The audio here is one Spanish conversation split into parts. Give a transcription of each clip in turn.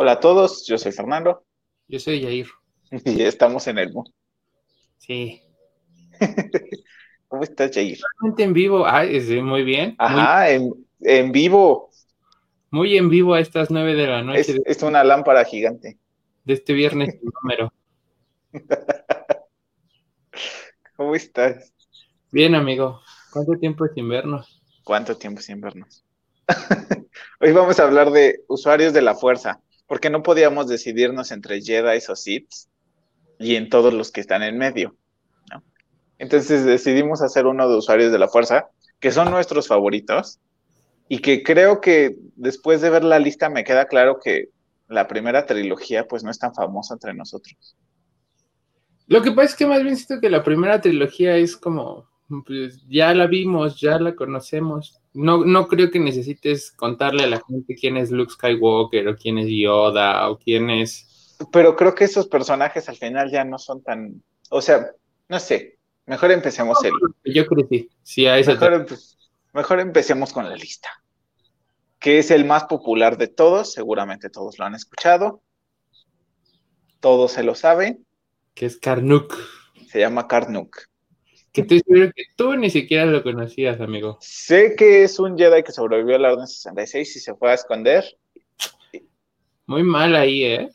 Hola a todos, yo soy Fernando. Yo soy Yair. Y estamos en el Sí. ¿Cómo estás, Jair? en vivo. Ah, muy bien. Ajá, En, vivo. Muy en vivo a estas nueve de la noche. Es, una lámpara gigante. De este viernes número. ¿Cómo estás? Bien, amigo. ¿Cuánto tiempo sin vernos? ¿Cuánto tiempo sin vernos? Hoy vamos a hablar de usuarios de la fuerza, porque no podíamos decidirnos entre Jedi o Sith y en todos los que están en medio. Entonces decidimos hacer uno de usuarios de la fuerza, que son nuestros favoritos, y que creo que después de ver la lista me queda claro que la primera trilogía pues no es tan famosa entre nosotros. Lo que pasa es que más bien siento que la primera trilogía es como, pues ya la vimos, ya la conocemos. No, no creo que necesites contarle a la gente quién es Luke Skywalker o quién es Yoda o quién es... Pero creo que esos personajes al final ya no son tan, o sea, no sé, Mejor empecemos el. Yo creo que sí. a mejor, mejor empecemos con la lista. Que es el más popular de todos, seguramente todos lo han escuchado. Todos se lo saben. Que es Karnuk. Se llama Karnuk. Que te que tú ni siquiera lo conocías, amigo. Sé que es un Jedi que sobrevivió a la Orden 66 y se fue a esconder. Muy mal ahí, ¿eh?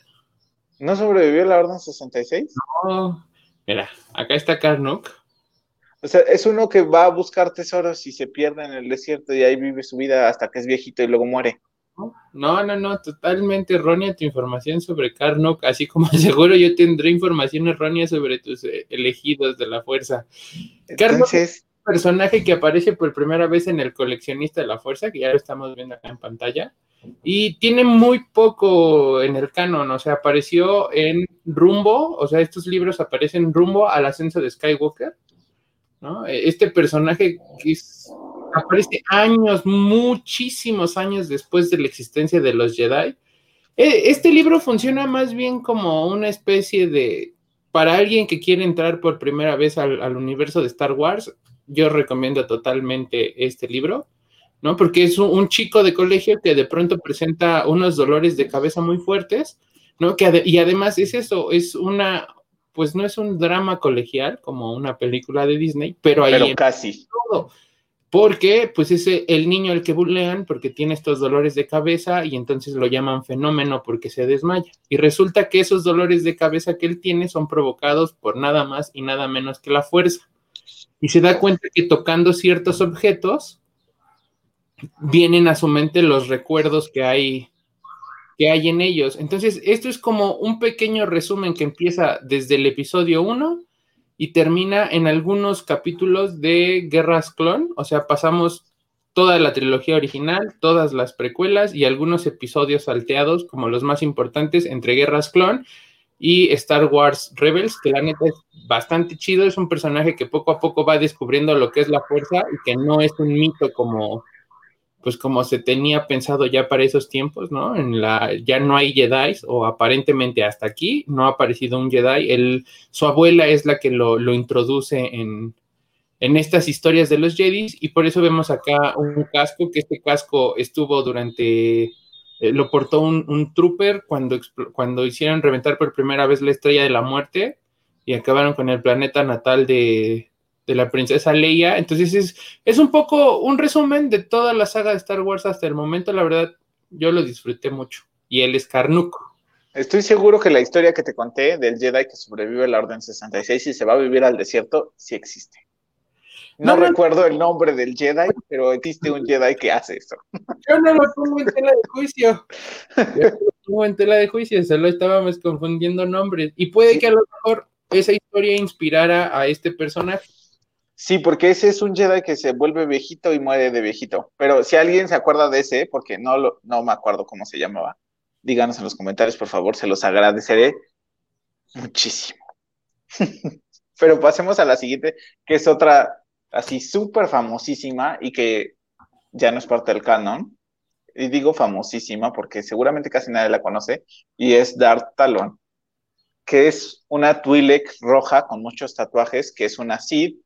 ¿No sobrevivió a la Orden 66? No. Mira, acá está Karnuk. O sea, es uno que va a buscar tesoros y se pierde en el desierto y ahí vive su vida hasta que es viejito y luego muere. No, no, no, totalmente errónea tu información sobre Karnok, así como seguro yo tendré información errónea sobre tus eh, elegidos de la fuerza. Entonces, es un personaje que aparece por primera vez en el coleccionista de la fuerza, que ya lo estamos viendo acá en pantalla, y tiene muy poco en el canon, o sea, apareció en Rumbo, o sea, estos libros aparecen rumbo al ascenso de Skywalker, este personaje que aparece años, muchísimos años después de la existencia de los Jedi. E, este libro funciona más bien como una especie de, para alguien que quiere entrar por primera vez al, universo de Star Wars, yo recomiendo totalmente este libro, ¿no? Porque es un, chico de colegio que de pronto presenta unos dolores de cabeza muy fuertes, ¿no? Que y además es eso, es una, pues no es un drama colegial como una película de Disney, pero ahí pero casi todo. Porque pues es el niño al que bulean porque tiene estos dolores de cabeza y entonces lo llaman fenómeno porque se desmaya. Y resulta que esos dolores de cabeza que él tiene son provocados por nada más y nada menos que la fuerza. Y se da cuenta que tocando ciertos objetos vienen a su mente los recuerdos que hay que hay en ellos. Entonces, esto es como un pequeño resumen que empieza desde el episodio 1 y termina en algunos capítulos de Guerras Clon, o sea, pasamos toda la trilogía original, todas las precuelas y algunos episodios salteados como los más importantes entre Guerras Clon y Star Wars Rebels, que la neta es bastante chido, es un personaje que poco a poco va descubriendo lo que es la fuerza y que no es un mito como pues como se tenía pensado ya para esos tiempos, ¿no? En la, ya no hay Jedi, o aparentemente hasta aquí no ha aparecido un Jedi. El, su abuela es la que lo, introduce en, en, estas historias de los Jedi, y por eso vemos acá un casco, que este casco estuvo durante, eh, lo portó un, trooper cuando, cuando hicieron reventar por primera vez la estrella de la muerte y acabaron con el planeta natal de, de la princesa Leia. Entonces es, es un poco un resumen de toda la saga de Star Wars hasta el momento. La verdad, yo lo disfruté mucho. Y él es Carnuco. Estoy seguro que la historia que te conté del Jedi que sobrevive a la Orden 66 y se va a vivir al desierto, sí existe. No, recuerdo el nombre del Jedi, pero existe un Jedi que hace eso. Yo no lo pongo en tela de juicio. Yo no lo pongo en tela de juicio, solo estábamos confundiendo nombres. Y puede que a lo mejor esa historia inspirara a este personaje. Sí, porque ese es un Jedi que se vuelve viejito y muere de viejito. Pero si alguien se acuerda de ese, porque no, no me acuerdo cómo se llamaba, díganos en los comentarios, por favor, se los agradeceré muchísimo. Pero pasemos a la siguiente, que es otra, así súper famosísima y que ya no es parte del canon. Y digo famosísima porque seguramente casi nadie la conoce, y es Darth Talon, que es una Twi'lek roja con muchos tatuajes, que es una Sith,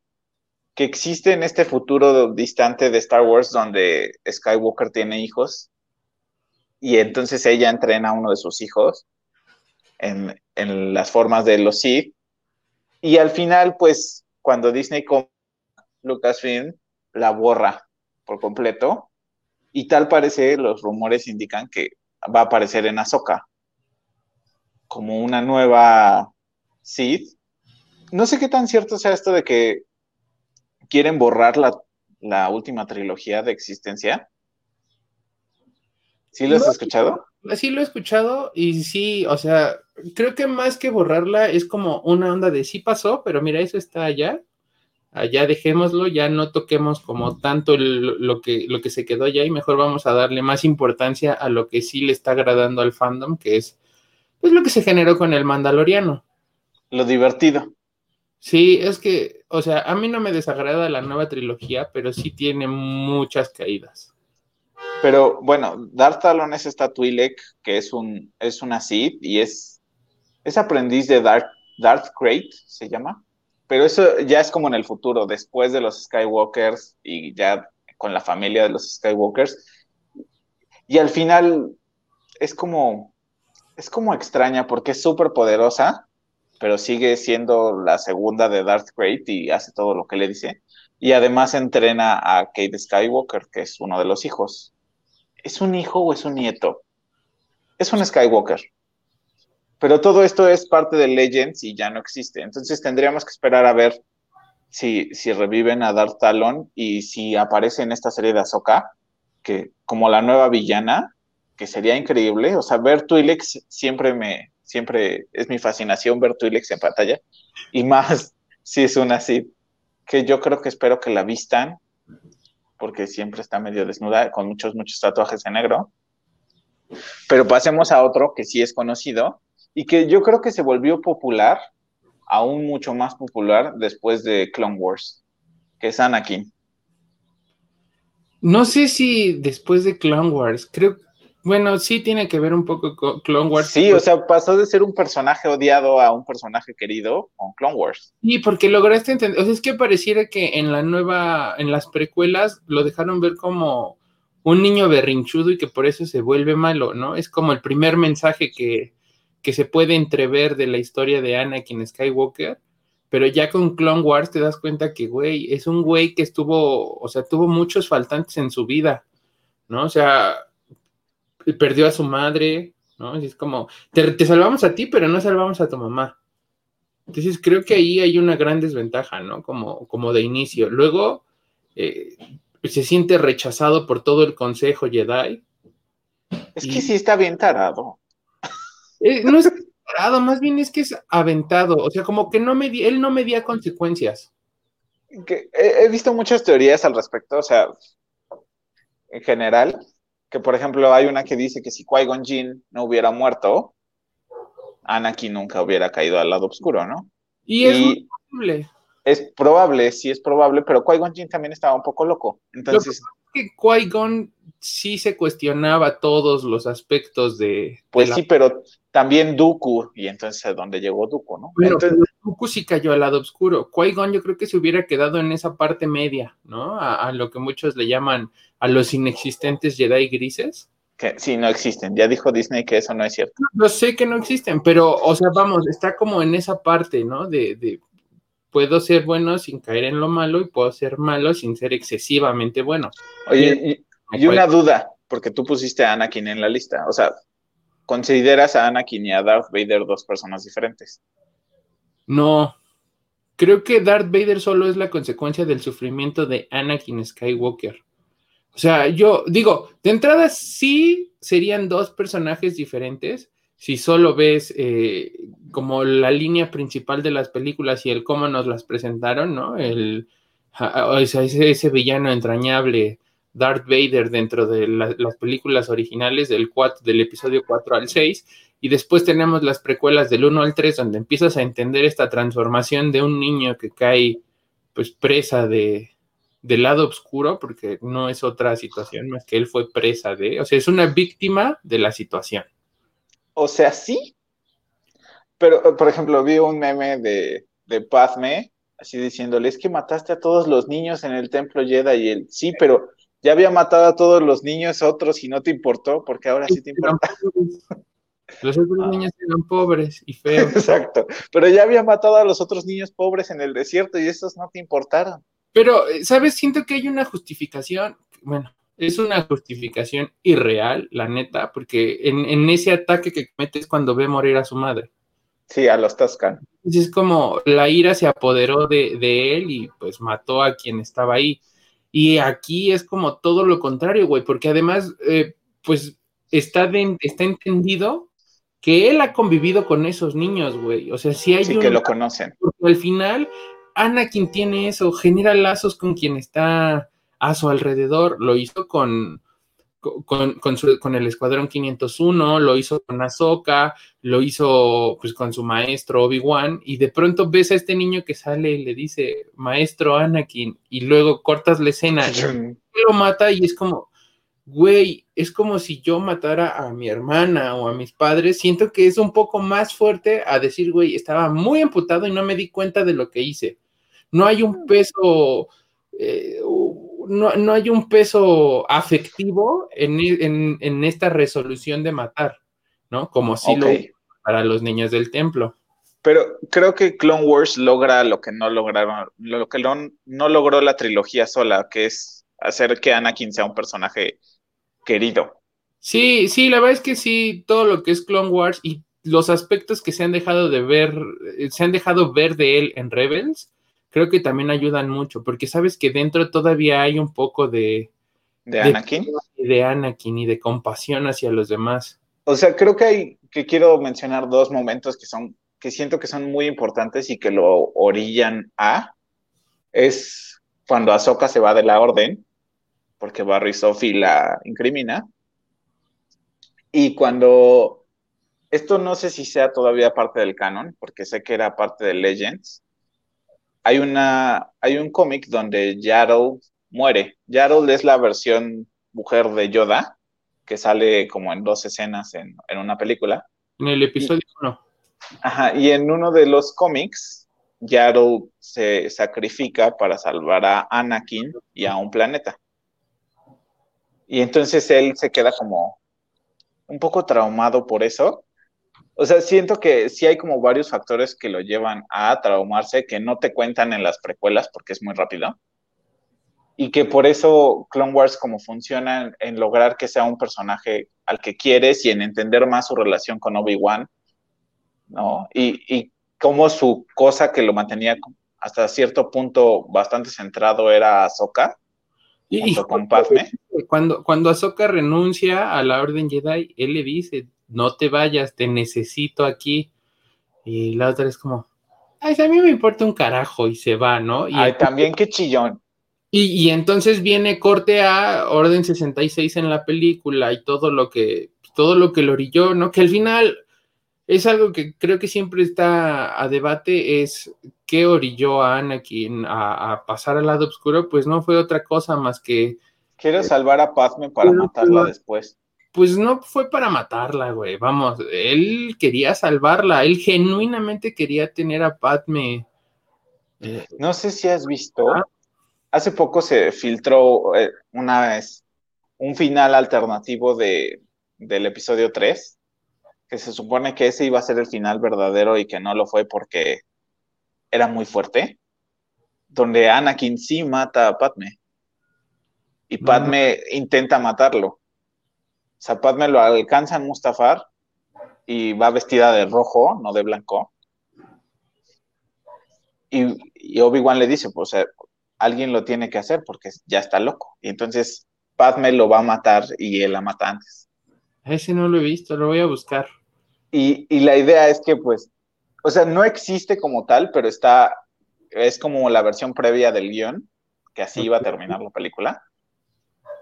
que existe en este futuro distante de Star Wars donde Skywalker tiene hijos, y entonces ella entrena a uno de sus hijos en, en las formas de los Sith, y al final, pues, cuando Disney compra Lucasfilm, la borra por completo. Y tal parece, los rumores indican que va a aparecer en Ahsoka como una nueva Sith. No sé qué tan cierto sea esto de que quieren borrar la, la última trilogía de existencia. ¿Sí lo has escuchado? Sí lo he escuchado y sí, o sea, creo que más que borrarla es como una onda de sí pasó, pero mira, eso está allá, allá dejémoslo, ya no toquemos como tanto lo, que, lo que se quedó allá y mejor vamos a darle más importancia a lo que sí le está agradando al fandom, que es pues lo que se generó con el Mandaloriano. Lo divertido. Sí, es que, o sea, a mí no me desagrada la nueva trilogía, pero sí tiene muchas caídas. Pero bueno, Darth Talon es esta Twi'lek que es un es una Sith y es es aprendiz de Darth Darth Crate, se llama. Pero eso ya es como en el futuro, después de los Skywalkers y ya con la familia de los Skywalkers. Y al final es como es como extraña porque es súper poderosa, pero sigue siendo la segunda de Darth Crate y hace todo lo que le dice. Y además entrena a Kate Skywalker, que es uno de los hijos. ¿Es un hijo o es un nieto? Es un Skywalker. Pero todo esto es parte de Legends y ya no existe. Entonces tendríamos que esperar a ver si, si reviven a Darth Talon y si aparece en esta serie de Ahsoka, que como la nueva villana, que sería increíble. O sea, ver Twi'leks siempre me, siempre es mi fascinación ver Twi'leks en pantalla. Y más si es una así, que yo creo que espero que la vistan porque siempre está medio desnuda, con muchos, muchos tatuajes en negro. Pero pasemos a otro que sí es conocido y que yo creo que se volvió popular, aún mucho más popular después de Clone Wars, que es Anakin. No sé si después de Clone Wars, creo, bueno, sí tiene que ver un poco con Clone Wars. Sí, o sea, pasó de ser un personaje odiado a un personaje querido con Clone Wars. Sí, porque lograste entender, o sea, es que pareciera que en la nueva, en las precuelas lo dejaron ver como un niño berrinchudo y que por eso se vuelve malo, ¿no? Es como el primer mensaje que, que se puede entrever de la historia de Anakin Skywalker, pero ya con Clone Wars te das cuenta que, güey, es un güey que estuvo, o sea, tuvo muchos faltantes en su vida, ¿no? O sea, perdió a su madre, ¿no? Es como, te, salvamos a ti, pero no salvamos a tu mamá. Entonces creo que ahí hay una gran desventaja, ¿no? Como, como de inicio. Luego eh, se siente rechazado por todo el consejo Jedi. Es que sí está bien tarado. Eh, no es tarado, más bien es que es aventado. O sea, como que no me él no medía consecuencias. Que he, he visto muchas teorías al respecto, o sea, en general, que por ejemplo hay una que dice que si Qui-Gon Jinn no hubiera muerto, Anakin nunca hubiera caído al lado oscuro, ¿no? Y es probable. Es probable, sí es probable, pero Qui-Gon Jinn también estaba un poco loco. Entonces, que Qui-Gon sí se cuestionaba todos los aspectos de. Pues sí, pero también Dooku, y entonces a dónde llegó Dooku, ¿no? Pero, Dooku sí cayó al lado oscuro. Qui-Gon yo creo que se hubiera quedado en esa parte media, ¿no? A, lo que muchos le llaman a los inexistentes Jedi grises. Que sí, no existen. Ya dijo Disney que eso no es cierto. Yo sé que no existen, pero, o sea, vamos, está como en esa parte, ¿no? De, de puedo ser bueno sin caer en lo malo y puedo ser malo sin ser excesivamente bueno. Oye, y, una duda, porque tú pusiste a Anakin en la lista, o sea, ¿consideras a Anakin y a Darth Vader dos personas diferentes? No, creo que Darth Vader solo es la consecuencia del sufrimiento de Anakin Skywalker. O sea, yo digo, de entrada sí serían dos personajes diferentes, si solo ves eh, como la línea principal de las películas y el cómo nos las presentaron, ¿no? El, o sea, ese, villano entrañable, Darth Vader, dentro de las películas originales del, del episodio 4 al 6, y después tenemos las precuelas del 1 al 3, donde empiezas a entender esta transformación de un niño que cae pues presa de, del lado oscuro, porque no es otra situación más que él fue presa de, o sea, es una víctima de la situación. O sea, sí, pero por ejemplo, vi un meme de, de Padme, así diciéndole, es que mataste a todos los niños en el templo Jedi y él, sí, pero ya había matado a todos los niños otros y no te importó, porque ahora sí te importa. Los otros ah. niños eran pobres y feos. Exacto, pero ya había matado a los otros niños pobres en el desierto y esos no te importaron. Pero, eh, ¿sabes? Siento que hay una justificación, bueno, es una justificación irreal, la neta, porque en, ese ataque que comete es cuando ve morir a su madre. Sí, a los Toscan. Es como la ira se apoderó de, de, él y pues mató a quien estaba ahí. Y aquí es como todo lo contrario, güey, porque además, eh, pues está, está entendido que él ha convivido con esos niños, güey. O sea, si hay sí que lo conocen. Porque al final, Anakin tiene eso, genera lazos con quien está a su alrededor. Lo hizo con, con, con, el Escuadrón 501, lo hizo con Ahsoka, lo hizo pues con su maestro Obi-Wan, y de pronto ves a este niño que sale y le dice, maestro Anakin, y luego cortas la escena, y lo mata y es como, güey, es como si yo matara a mi hermana o a mis padres, siento que es un poco más fuerte a decir, güey, estaba muy emputado y no me di cuenta de lo que hice. No hay un peso, eh, no, hay un peso afectivo en, esta resolución de matar, ¿no? Como si lo para los niños del templo. Pero creo que Clone Wars logra lo que no lograron, lo que no logró la trilogía sola, que es hacer que Anakin sea un personaje querido. Sí, sí, la verdad es que sí, todo lo que es Clone Wars y los aspectos que se han dejado de ver, eh, se han dejado ver de él en Rebels, creo que también ayudan mucho, porque sabes que dentro todavía hay un poco de... ¿De Anakin? De, Anakin y de compasión hacia los demás. O sea, creo que hay, que quiero mencionar dos momentos que son, que siento que son muy importantes y que lo orillan a, es cuando Ahsoka se va de la orden porque Barry Sophie la incrimina. Y cuando, esto no sé si sea todavía parte del canon, porque sé que era parte de Legends, hay, una, hay un cómic donde Yaddle muere. Yaddle es la versión mujer de Yoda, que sale como en dos escenas en, una película. En el episodio 1. Ajá, y en uno de los cómics, Yaddle se sacrifica para salvar a Anakin y a un planeta. Y entonces él se queda como un poco traumado por eso. O sea, siento que sí hay como varios factores que lo llevan a traumarse que no te cuentan en las precuelas porque es muy rápido. Y que por eso Clone Wars como funciona en, lograr que sea un personaje al que quieres y en entender más su relación con Obi-Wan, ¿no? Y, y cómo su cosa que lo mantenía hasta cierto punto bastante centrado era Ahsoka y, con Cuando, cuando Ahsoka renuncia a la Orden Jedi, él le dice, no te vayas, te necesito aquí. Y la otra es como, ay, a mí me importa un carajo y se va, ¿no? Y ay, también qué chillón. Y, y, entonces viene corte a Orden 66 en la película y todo lo que, todo lo que lo orilló, ¿no? Que al final es algo que creo que siempre está a debate, es qué orilló a Anakin a, pasar al lado oscuro, pues no fue otra cosa más que... Quiero salvar a Padme para matarla después. Pues no fue para matarla, güey, vamos, él quería salvarla, él genuinamente quería tener a Padme. Eh, no sé si has visto, ah. hace poco se filtró eh, una vez un final alternativo de, del episodio 3 que se supone que ese iba a ser el final verdadero y que no lo fue porque era muy fuerte, donde Anakin sí mata a Padme y Padme intenta matarlo. O sea, Padme lo alcanza en Mustafar y va vestida de rojo, no de blanco. Y, Obi-Wan le dice, pues alguien lo tiene que hacer porque ya está loco. Y entonces Padme lo va a matar y él la mata antes. Ese no lo he visto, lo voy a buscar. Y, la idea es que, pues, o sea, no existe como tal, pero está, es como la versión previa del guion, que así iba a terminar la película.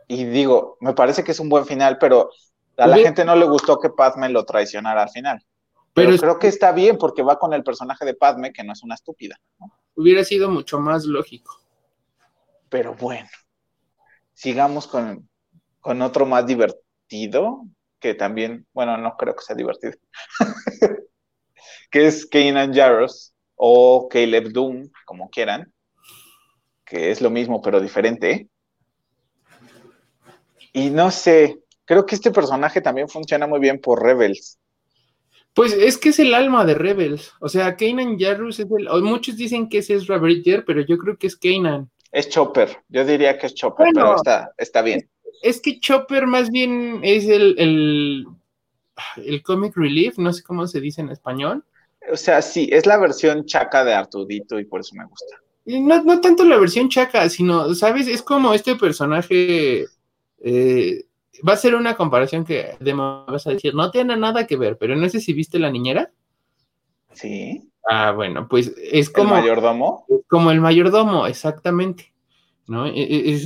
Y digo, me parece que es un buen final, pero a la gente no le gustó que Padme lo traicionara al final. Pero, creo que está bien porque va con el personaje de Padme, que no es una estúpida. Hubiera sido mucho más lógico. Pero bueno, sigamos con, con otro más divertido, que también, bueno, no creo que sea divertido, que es Kanan Jarrus o Caleb Doom, como quieran, que es lo mismo pero diferente. Y no sé, creo que este personaje también funciona muy bien por Rebels. Pues es que es el alma de Rebels. O sea, Kanan Jarrus es el. Muchos dicen que ese es Bridger, pero yo creo que es Kanan. Es Chopper. Yo diría que es Chopper, pero está, está bien. Es que Chopper más bien es el, el, el comic relief, no sé cómo se dice en español. O sea, sí, es la versión chaca de Artudito y por eso me gusta. No, no tanto la versión chaca, sino, ¿sabes? Es como este personaje. Eh, va a ser una comparación que vas a decir, no tiene nada que ver, pero no sé si viste la niñera. Sí. Ah, bueno, pues es como. ¿El mayordomo? Como el mayordomo, exactamente. ¿no? E, e,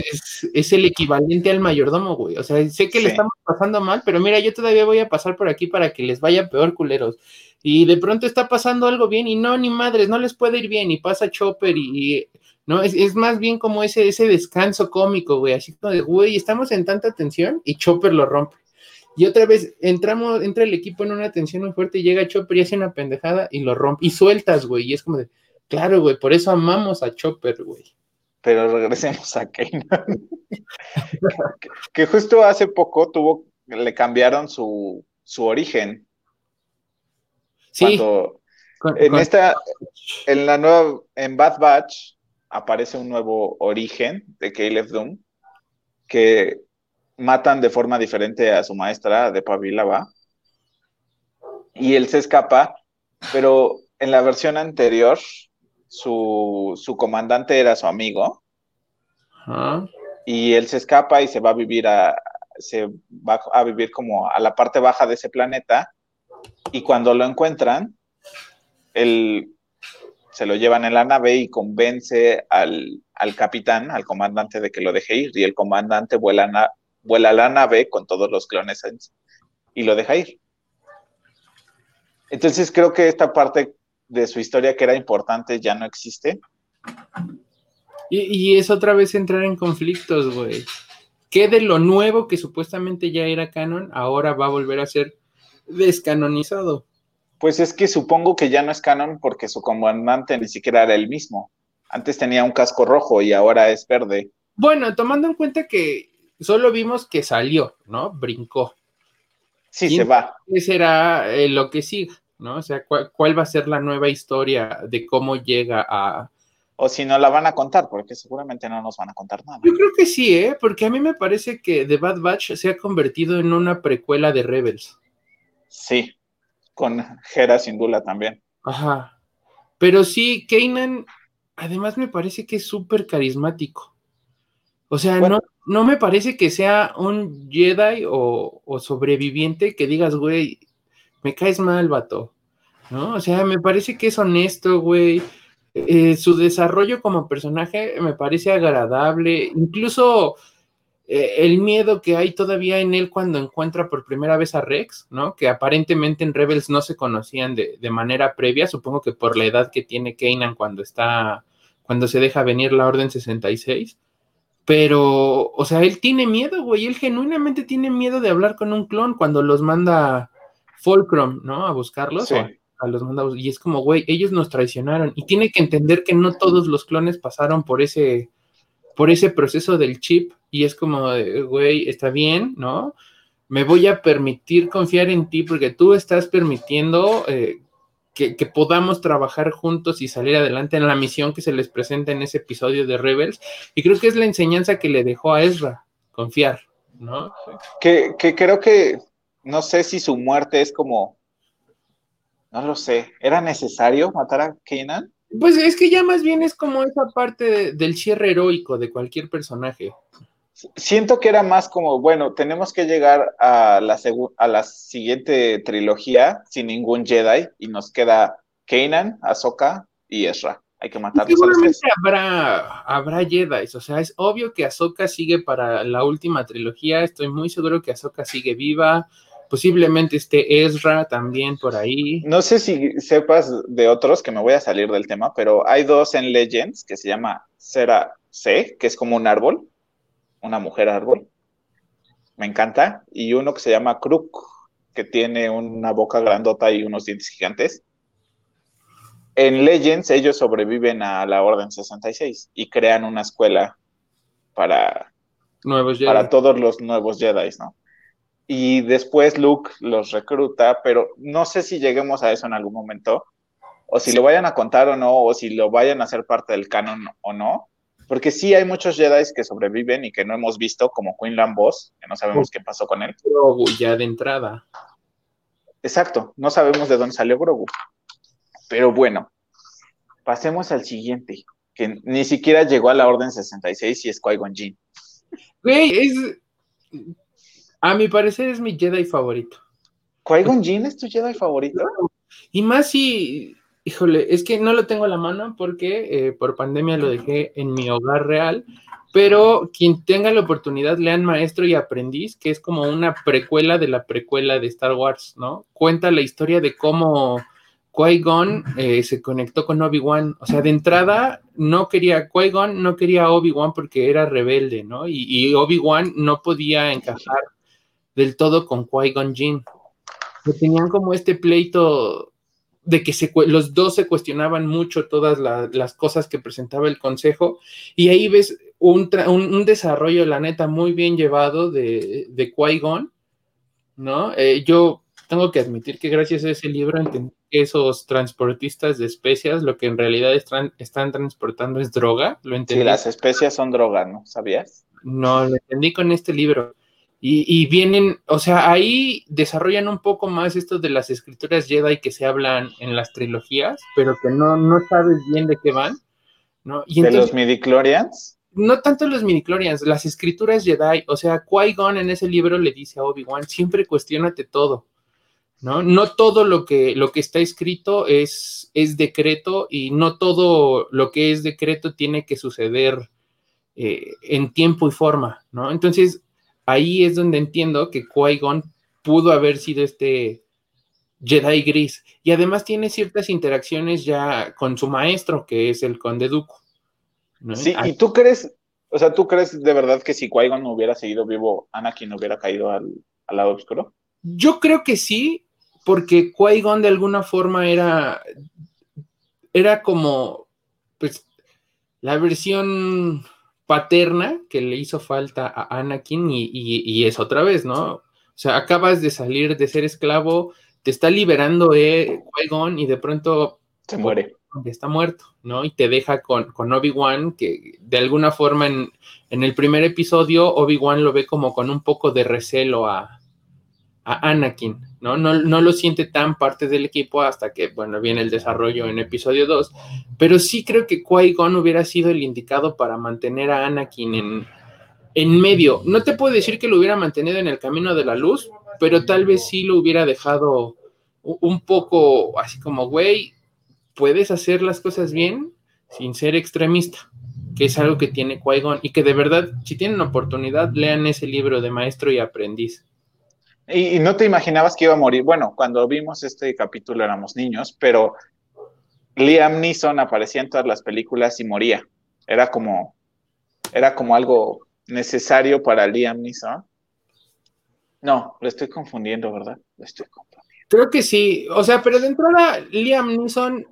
es, el equivalente al mayordomo, güey. O sea, sé que le estamos pasando mal, pero mira, yo todavía voy a pasar por aquí para que les vaya peor, culeros. Y de pronto está pasando algo bien y no, ni madres, no les puede ir bien y pasa Chopper y, ¿no? Es, más bien como ese, ese descanso cómico, güey, así como de, güey, estamos en tanta tensión y Chopper lo rompe. Y otra vez entramos, entra el equipo en una tensión muy fuerte y llega Chopper y hace una pendejada y lo rompe y sueltas, güey, y es como de, claro, güey, por eso amamos a Chopper, güey pero regresemos a Kanan. que, justo hace poco tuvo, le cambiaron su, su origen. Sí. en esta, en la nueva, en Bad Batch aparece un nuevo origen de Caleb Doom, que matan de forma diferente a su maestra de Pavilava. Y él se escapa, pero en la versión anterior su, comandante era su amigo. Y él se escapa y se va a vivir a, se va a vivir como a la parte baja de ese planeta. Y cuando lo encuentran, él se lo llevan en la nave y convence al, capitán, al comandante, de que lo deje ir. Y el comandante vuela, vuela a la nave con todos los clones y lo deja ir. Entonces creo que esta parte de su historia que era importante ya no existe. Y, es otra vez entrar en conflictos, güey. ¿Qué de lo nuevo que supuestamente ya era canon ahora va a volver a ser descanonizado? Pues es que supongo que ya no es canon porque su comandante ni siquiera era el mismo. Antes tenía un casco rojo y ahora es verde. Bueno, tomando en cuenta que solo vimos que salió, ¿no? Brincó. Sí, se va. ¿Qué será eh, lo que siga? ¿no? O sea, ¿cuál, va a ser la nueva historia de cómo llega a... O si no la van a contar, porque seguramente no nos van a contar nada. Yo creo que sí, ¿eh? Porque a mí me parece que The Bad Batch se ha convertido en una precuela de Rebels. Sí, con Hera sin duda también. Ajá. Pero sí, Kanan, además me parece que es súper carismático. O sea, no, no me parece que sea un Jedi o, o sobreviviente que digas, güey, me caes mal, vato. ¿No? O sea, me parece que es honesto, güey. Eh, su desarrollo como personaje me parece agradable. Incluso eh, el miedo que hay todavía en él cuando encuentra por primera vez a Rex, ¿no? Que aparentemente en Rebels no se conocían de, de manera previa, supongo que por la edad que tiene Kanan cuando está, cuando se deja venir la Orden 66. Pero, o sea, él tiene miedo, güey. Él genuinamente tiene miedo de hablar con un clon cuando los manda Fulcrum, ¿no? A buscarlos. A, los mandados. Y es como, güey, ellos nos traicionaron. Y tiene que entender que no todos los clones pasaron por ese, por ese proceso del chip. Y es como, güey, está bien, ¿no? Me voy a permitir confiar en ti porque tú estás permitiendo eh, que, podamos trabajar juntos y salir adelante en la misión que se les presenta en ese episodio de Rebels. Y creo que es la enseñanza que le dejó a Ezra, confiar, ¿no? Que, que creo que no sé si su muerte es como, no lo sé, ¿era necesario matar a Kanan? Pues es que ya más bien es como esa parte del cierre heroico de cualquier personaje. Siento que era más como, bueno, tenemos que llegar a la, a la siguiente trilogía sin ningún Jedi y nos queda Kanan, Ahsoka y Ezra. Hay que matarlos Seguramente habrá, habrá Jedi, o sea, es obvio que Ahsoka sigue para la última trilogía, estoy muy seguro que Ahsoka sigue viva, Posiblemente esté Ezra también por ahí. No sé si sepas de otros, que me voy a salir del tema, pero hay dos en Legends que se llama Sera, C, que es como un árbol, una mujer árbol. Me encanta. Y uno que se llama Kruk, que tiene una boca grandota y unos dientes gigantes. En Legends ellos sobreviven a la Orden 66 y crean una escuela para, Nuevos para todos los nuevos Jedi, ¿no? Y después Luke los recluta, pero no sé si lleguemos a eso en algún momento, o si lo vayan a contar o no, o si lo vayan a hacer parte del canon o no, porque sí hay muchos Jedi que sobreviven y que no hemos visto, como Quinlan Boss, que no sabemos qué pasó con él. Grogu ya de entrada. Exacto, no sabemos de dónde salió Grogu. Pero bueno, pasemos al siguiente, que ni siquiera llegó a la Orden 66 y es Qui-Gon Jinn. Güey, es. A mi parecer es mi Jedi favorito. ¿Qui-Gon Jinn es tu Jedi favorito? Y más si. Híjole, es que no lo tengo a la mano porque eh, por pandemia lo dejé en mi hogar real. Pero quien tenga la oportunidad, lean Maestro y Aprendiz, que es como una precuela de la precuela de Star Wars, ¿no? Cuenta la historia de cómo Qui-Gon eh, se conectó con Obi-Wan. O sea, de entrada no quería, Qui-Gon no quería a Obi-Wan porque era rebelde, ¿no? Y, y Obi-Wan no podía encajar del todo con Qui-Gon Jinn. Que tenían como este pleito de que se, los dos se cuestionaban mucho todas la, las cosas que presentaba el consejo. Y ahí ves un, un, un desarrollo, la neta, muy bien llevado de, de Qui-Gon, ¿no? Eh, yo tengo que admitir que gracias a ese libro entendí que esos transportistas de especias lo que en realidad están, están transportando es droga. Lo entendí. Sí, las especias son droga, ¿no? ¿Sabías? No, lo entendí con este libro. Y, y, vienen, o sea, ahí desarrollan un poco más esto de las escrituras Jedi que se hablan en las trilogías, pero que no, no sabes bien de qué van, ¿no? Y entonces, ¿De los midichlorians? No tanto los midichlorians, las escrituras Jedi, o sea, Qui-Gon en ese libro le dice a Obi-Wan, siempre cuestionate todo, ¿no? No todo lo que, lo que está escrito es, es decreto y no todo lo que es decreto tiene que suceder eh, en tiempo y forma, ¿no? Entonces, ahí es donde entiendo que Qui-Gon pudo haber sido este Jedi gris. Y además tiene ciertas interacciones ya con su maestro, que es el Conde Dooku. ¿no? Sí, ¿y tú crees, o sea, tú crees de verdad que si Qui-Gon no hubiera seguido vivo, Anakin hubiera caído al, al lado oscuro? Yo creo que sí, porque Qui-Gon de alguna forma era, era como, pues, la versión paterna que le hizo falta a Anakin y, y, y, es otra vez, ¿no? O sea, acabas de salir de ser esclavo, te está liberando eh, y de pronto se muere. Está muerto, ¿no? Y te deja con, con Obi-Wan, que de alguna forma en, en el primer episodio Obi-Wan lo ve como con un poco de recelo a, a Anakin, ¿no? ¿no? No lo siente tan parte del equipo hasta que, bueno, viene el desarrollo en episodio 2, pero sí creo que Qui-Gon hubiera sido el indicado para mantener a Anakin en, en medio. No te puedo decir que lo hubiera mantenido en el camino de la luz, pero tal vez sí lo hubiera dejado un poco así como, güey, puedes hacer las cosas bien sin ser extremista, que es algo que tiene Qui-Gon y que de verdad, si tienen oportunidad, lean ese libro de maestro y aprendiz. Y, no te imaginabas que iba a morir. Bueno, cuando vimos este capítulo éramos niños, pero Liam Neeson aparecía en todas las películas y moría. Era como, era como algo necesario para Liam Neeson. No, lo estoy confundiendo, ¿verdad? Lo estoy confundiendo. Creo que sí. O sea, pero de entrada, Liam Neeson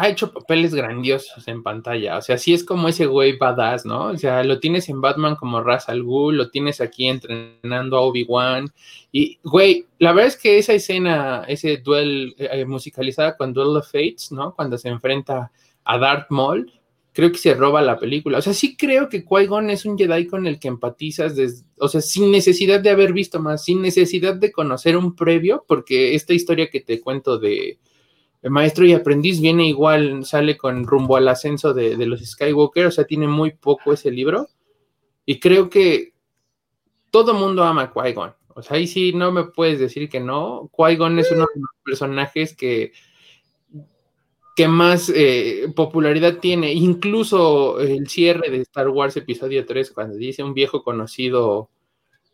ha hecho papeles grandiosos en pantalla. O sea, sí es como ese güey badass, ¿no? O sea, lo tienes en Batman como Ra's al Ghul, lo tienes aquí entrenando a Obi-Wan. Y, güey, la verdad es que esa escena, ese duel eh, musicalizada con Duel of Fates, ¿no? Cuando se enfrenta a Darth Maul, creo que se roba la película. O sea, sí creo que Qui-Gon es un Jedi con el que empatizas, o sea, sin necesidad de haber visto más, sin necesidad de conocer un previo, porque esta historia que te cuento de el maestro y aprendiz viene igual, sale con rumbo al ascenso de, los Skywalker, o sea, tiene muy poco ese libro. Y creo que todo mundo ama a Qui-Gon. O sea, ahí sí no me puedes decir que no. Qui-Gon es uno de los personajes que, que más eh, popularidad tiene. Incluso el cierre de Star Wars Episodio 3, cuando dice un viejo conocido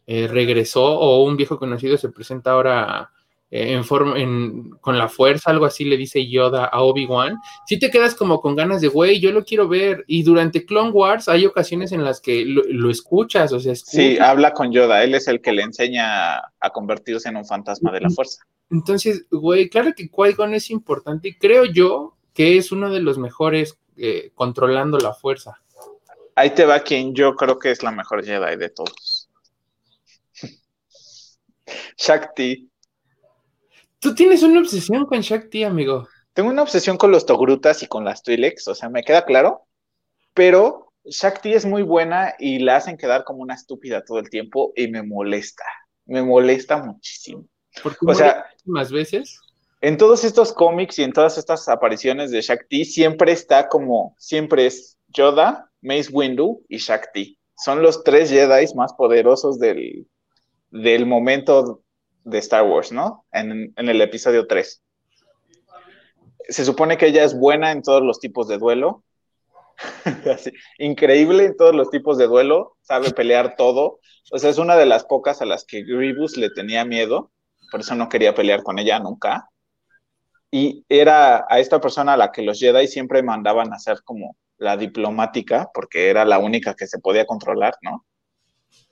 eh, regresó o un viejo conocido se presenta ahora eh, en forma, con la fuerza, algo así le dice Yoda a Obi-Wan, si te quedas como con ganas de, güey, yo lo quiero ver. Y durante Clone Wars hay ocasiones en las que lo, escuchas, o sea, Sí, habla con Yoda, él es el que le enseña a convertirse en un fantasma de la fuerza. Entonces, güey, claro que Qui-Gon es importante y creo yo que es uno de los mejores eh, controlando la fuerza. Ahí te va quien yo creo que es la mejor Jedi de todos. Shakti. Tú tienes una obsesión con Shakti, amigo. Tengo una obsesión con los Togrutas y con las Twi'leks, o sea, me queda claro, pero Shakti es muy buena y la hacen quedar como una estúpida todo el tiempo y me molesta, me molesta muchísimo. ¿Por o sea, más veces? En todos estos cómics y en todas estas apariciones de Shakti siempre está como, siempre es Yoda, Mace Windu y Shakti. Son los tres Jedi más poderosos del, del momento de Star Wars, ¿no? En, el episodio 3. Se supone que ella es buena en todos los tipos de duelo. increíble en todos los tipos de duelo, sabe pelear todo. O sea, es una de las pocas a las que Grievous le tenía miedo, por eso no quería pelear con ella nunca. Y era a esta persona a la que los Jedi siempre mandaban a hacer como la diplomática, porque era la única que se podía controlar, ¿no?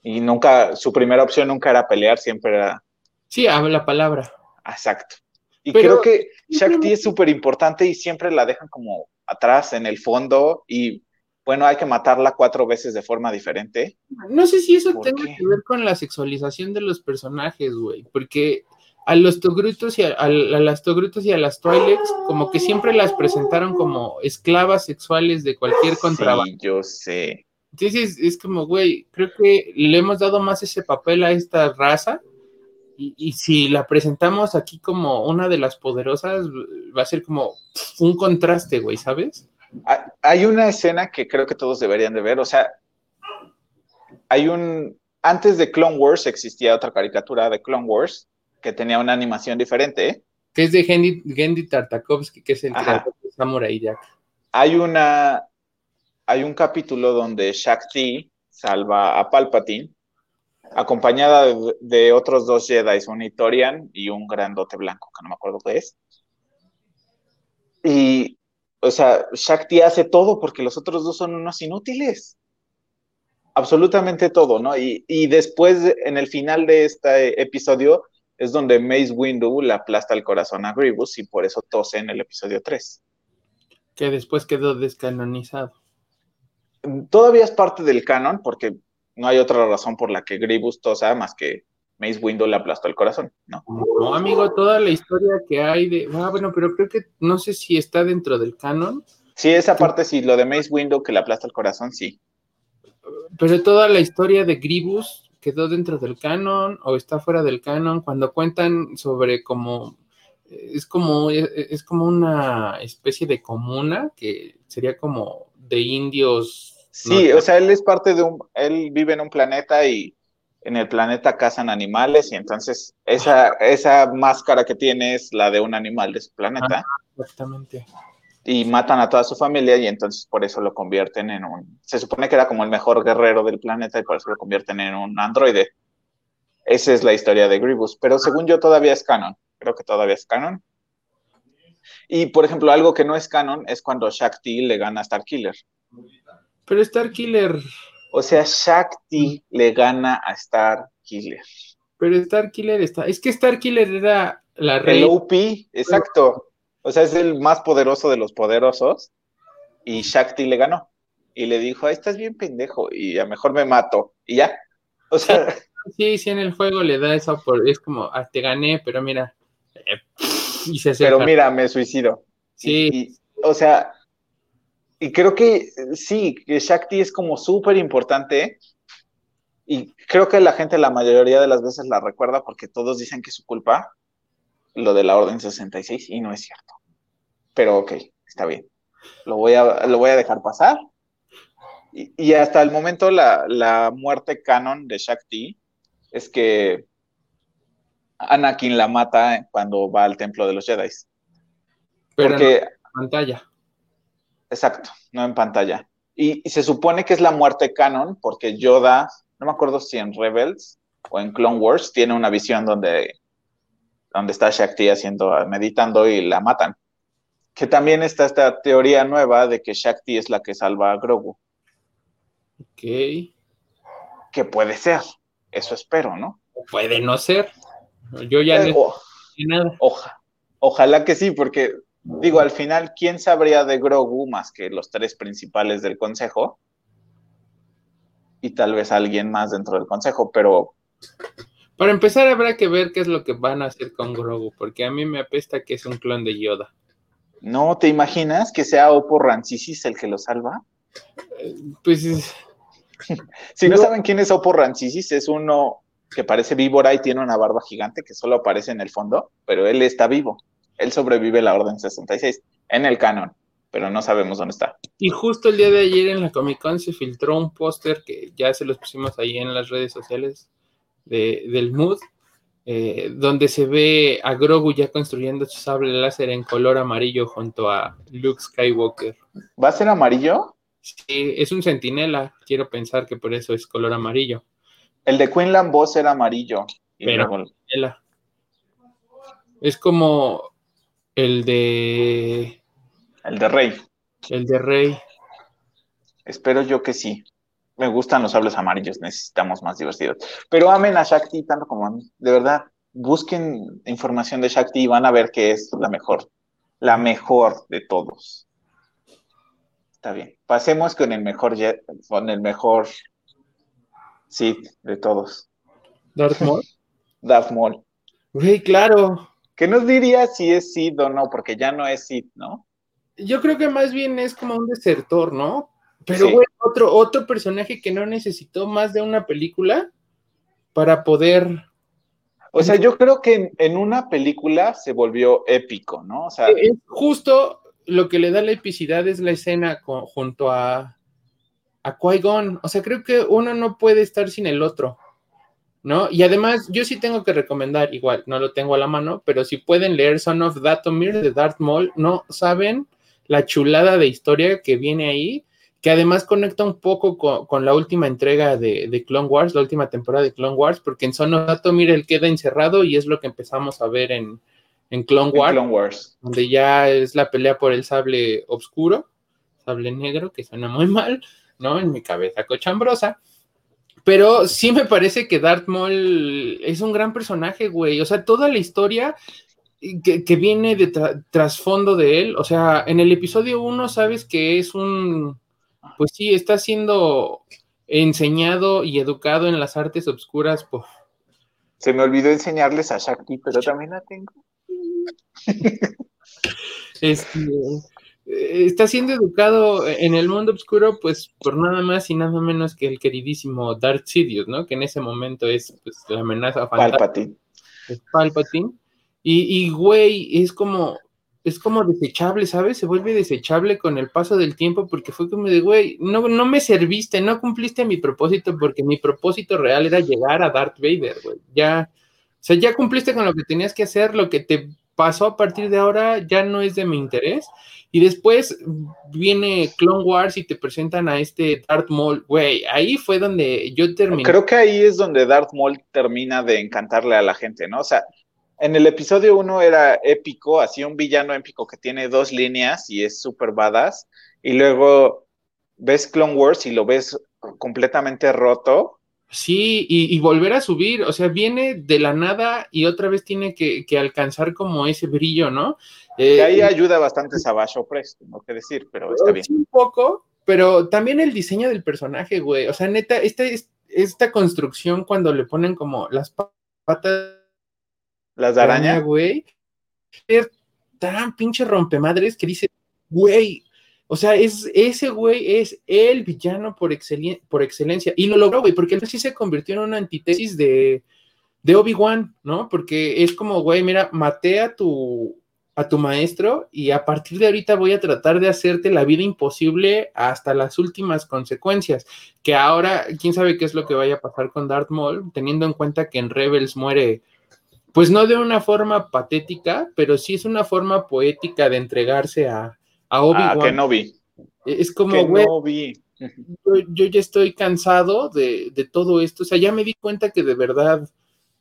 Y nunca, su primera opción nunca era pelear, siempre era... Sí, habla la palabra. Exacto. Y creo que Shakti es súper importante y siempre la dejan como atrás, en el fondo, y bueno, hay que matarla cuatro veces de forma diferente. No sé si eso tenga que ver con la sexualización de los personajes, güey, porque a los Togrutos y a, las Togrutos y a las Twi'leks como que siempre las presentaron como esclavas sexuales de cualquier contrabando. Sí, yo sé. Entonces es como, güey, creo que le hemos dado más ese papel a esta raza y, si la presentamos aquí como una de las poderosas, va a ser como un contraste, güey, ¿sabes? Hay una escena que creo que todos deberían de ver, o sea, hay un... Antes de Clone Wars existía otra caricatura de Clone Wars que tenía una animación diferente. ¿eh? Que es de Gendy, Tartakovsky, que es el creador de Samurai Jack. Hay una, hay un capítulo donde Shakti salva a Palpatine, acompañada de, otros dos Jedi, un Itorian y un grandote blanco, que no me acuerdo qué es. Y, o sea, Shakti hace todo porque los otros dos son unos inútiles. Absolutamente todo, ¿no? Y, y después, en el final de este episodio, es donde Mace Windu le aplasta el corazón a Grievous y por eso tose en el episodio 3. Que después quedó descanonizado. Todavía es parte del canon porque no hay otra razón por la que Grievous tosa más que Mace Windu le aplastó el corazón, ¿no? No, amigo, toda la historia que hay de... Ah, bueno, pero creo que no sé si está dentro del canon. Sí, esa parte sí, lo de Mace Windu que le aplasta el corazón, sí. Pero toda la historia de Grievous quedó dentro del canon o está fuera del canon, cuando cuentan sobre cómo es como es como una especie de comuna que sería como de indios. Sí, o sea, él es parte de un, él vive en un planeta y en el planeta cazan animales y entonces esa, esa máscara que tiene es la de un animal de su planeta. exactamente y matan a toda su familia y entonces por eso lo convierten en un... Se supone que era como el mejor guerrero del planeta y por eso lo convierten en un androide. Esa es la historia de Grievous, pero según yo todavía es canon. Creo que todavía es canon. Y por ejemplo, algo que no es canon es cuando Shakti le gana a Starkiller. Pero Starkiller... O sea, Shakti le gana a Starkiller. Pero Starkiller está... Es que Starkiller era la reina... El OP, exacto. O sea, es el más poderoso de los poderosos. Y Shakti le ganó. Y le dijo, estás bien pendejo. Y a mejor me mato. Y ya. O sea. Sí, sí, en el juego le da eso por. Es como, ah, te gané, pero mira. Eh, y se pero mira, me suicido. Sí. o sea. Y creo que sí, que Shakti es como súper importante. Y creo que la gente la mayoría de las veces la recuerda porque todos dicen que es su culpa lo de la Orden 66 y no es cierto. Pero ok, está bien. Lo voy a, lo voy a dejar pasar. Y, hasta el momento la, muerte canon de Shakti es que Anakin la mata cuando va al templo de los Jedi. Pero en pantalla. Exacto, no en pantalla. Y, y, se supone que es la muerte canon porque Yoda, no me acuerdo si en Rebels o en Clone Wars, tiene una visión donde donde está Shakti haciendo, meditando y la matan. Que también está esta teoría nueva de que Shakti es la que salva a Grogu. Ok. Que puede ser, eso espero, ¿no? Puede no ser. Yo ya Eh, no o- sé nada. oja- ojalá que sí, porque digo, al final, ¿quién sabría de Grogu más que los tres principales del consejo? Y tal vez alguien más dentro del consejo, pero Para empezar, habrá que ver qué es lo que van a hacer con Grogu, porque a mí me apesta que es un clon de Yoda. ¿no te imaginas que sea Oppo Rancisis el que lo salva? Pues es- Si no No. saben quién es Oppo Rancisis, es uno que parece víbora y tiene una barba gigante que solo aparece en el fondo, pero él está vivo. Él sobrevive la Orden 66 en el canon, pero no sabemos dónde está. Y justo el día de ayer en la Comic Con se filtró un póster que ya se los pusimos ahí en las redes sociales de- del Mood, eh, donde se ve a Grogu ya construyendo su sable láser en color amarillo junto a Luke Skywalker. ¿Va a ser amarillo? Sí, es un centinela, quiero pensar que por eso es color amarillo. El de Quinlan Boss era amarillo. Pero- luego-. Es como el de el de Rey. el de Rey. Espero yo que sí. Me gustan los sables amarillos, necesitamos más diversidad. Pero amen a Shakti tanto como a mí. De verdad, busquen información de Shakti y van a ver que es la mejor. La mejor de todos. Está bien. Pasemos con el mejor, con el mejor Sith de todos. Darth Maul. Darth Maul. Güey, claro. Que nos diría si es Sith o no, porque ya no es Sith, ¿no? Yo creo que más bien es como un desertor, ¿no? Pero, Sí. güey, otro, otro personaje que no necesitó más de una película para poder. O sea, yo creo que en, en una película se volvió épico, ¿no? O sea, Es justo lo que le da la epicidad es la escena con- junto a, a Qui-Gon. O sea, creo que uno no puede estar sin el otro, ¿no? Y además, yo sí tengo que recomendar, igual, no lo tengo a la mano, pero si pueden leer Son of Datomir de Darth Maul, no saben la chulada de historia que viene ahí, que además conecta un poco con, con la última entrega de, de Clone Wars, la última temporada de Clone Wars, porque en Son of Datomir él queda encerrado y es lo que empezamos a ver en, en Clone en Wars Clone Wars. donde ya es la pelea por el sable oscuro, sable negro, que suena muy mal, ¿no? En mi cabeza cochambrosa. Pero sí me parece que Darth Maul es un gran personaje, güey. O sea, toda la historia que, que viene de tra- trasfondo de él, o sea, en el episodio 1 sabes que es un, pues sí, está siendo enseñado y educado en las artes obscuras Se me olvidó enseñarles a Shakti, pero también la tengo. Este, está siendo educado en el mundo oscuro, pues por nada más y nada menos que el queridísimo Darth Sidious, ¿no? Que en ese momento es pues, la amenaza fantástica Palpatine. es Palpatine. Y, y, güey, es como, es como desechable, ¿sabes? Se vuelve desechable con el paso del tiempo porque fue como de, güey, no, no me serviste, no cumpliste mi propósito porque mi propósito real era llegar a Darth Vader, güey. Ya, o sea, ya cumpliste con lo que tenías que hacer, lo que te pasó a partir de ahora ya no es de mi interés. Y después viene Clone Wars y te presentan a este Darth Maul, güey, ahí fue donde yo terminé. Creo que ahí es donde Darth Maul termina de encantarle a la gente, ¿no? O sea, en el episodio 1 era épico, así un villano épico que tiene dos líneas y es súper badass. Y luego ves Clone Wars y lo ves completamente roto. Sí, y, y, volver a subir, o sea, viene de la nada y otra vez tiene que, que alcanzar como ese brillo, ¿no? Eh, que ahí ayuda bastante Savage Opress, tengo que decir, pero está bien. Sí, un poco, pero también el diseño del personaje, güey. O sea, neta, esta, esta construcción cuando le ponen como las patas. Las de araña, güey. Es tan pinche rompemadres que dice, güey, o sea, es, ese güey es el villano por, por excelencia. Y lo logró, güey, porque él sí se convirtió en una antítesis de, de Obi-Wan, ¿no? Porque es como, güey, mira, maté a tu, a tu maestro y a partir de ahorita voy a tratar de hacerte la vida imposible hasta las últimas consecuencias. Que ahora, quién sabe qué es lo que vaya a pasar con Darth Maul, teniendo en cuenta que en Rebels muere, pues no de una forma patética, pero sí es una forma poética de entregarse a a Obi-Wan. Ah, que no vi. Es como, güey, no vi. yo, yo, ya estoy cansado de, de, todo esto. O sea, ya me di cuenta que de verdad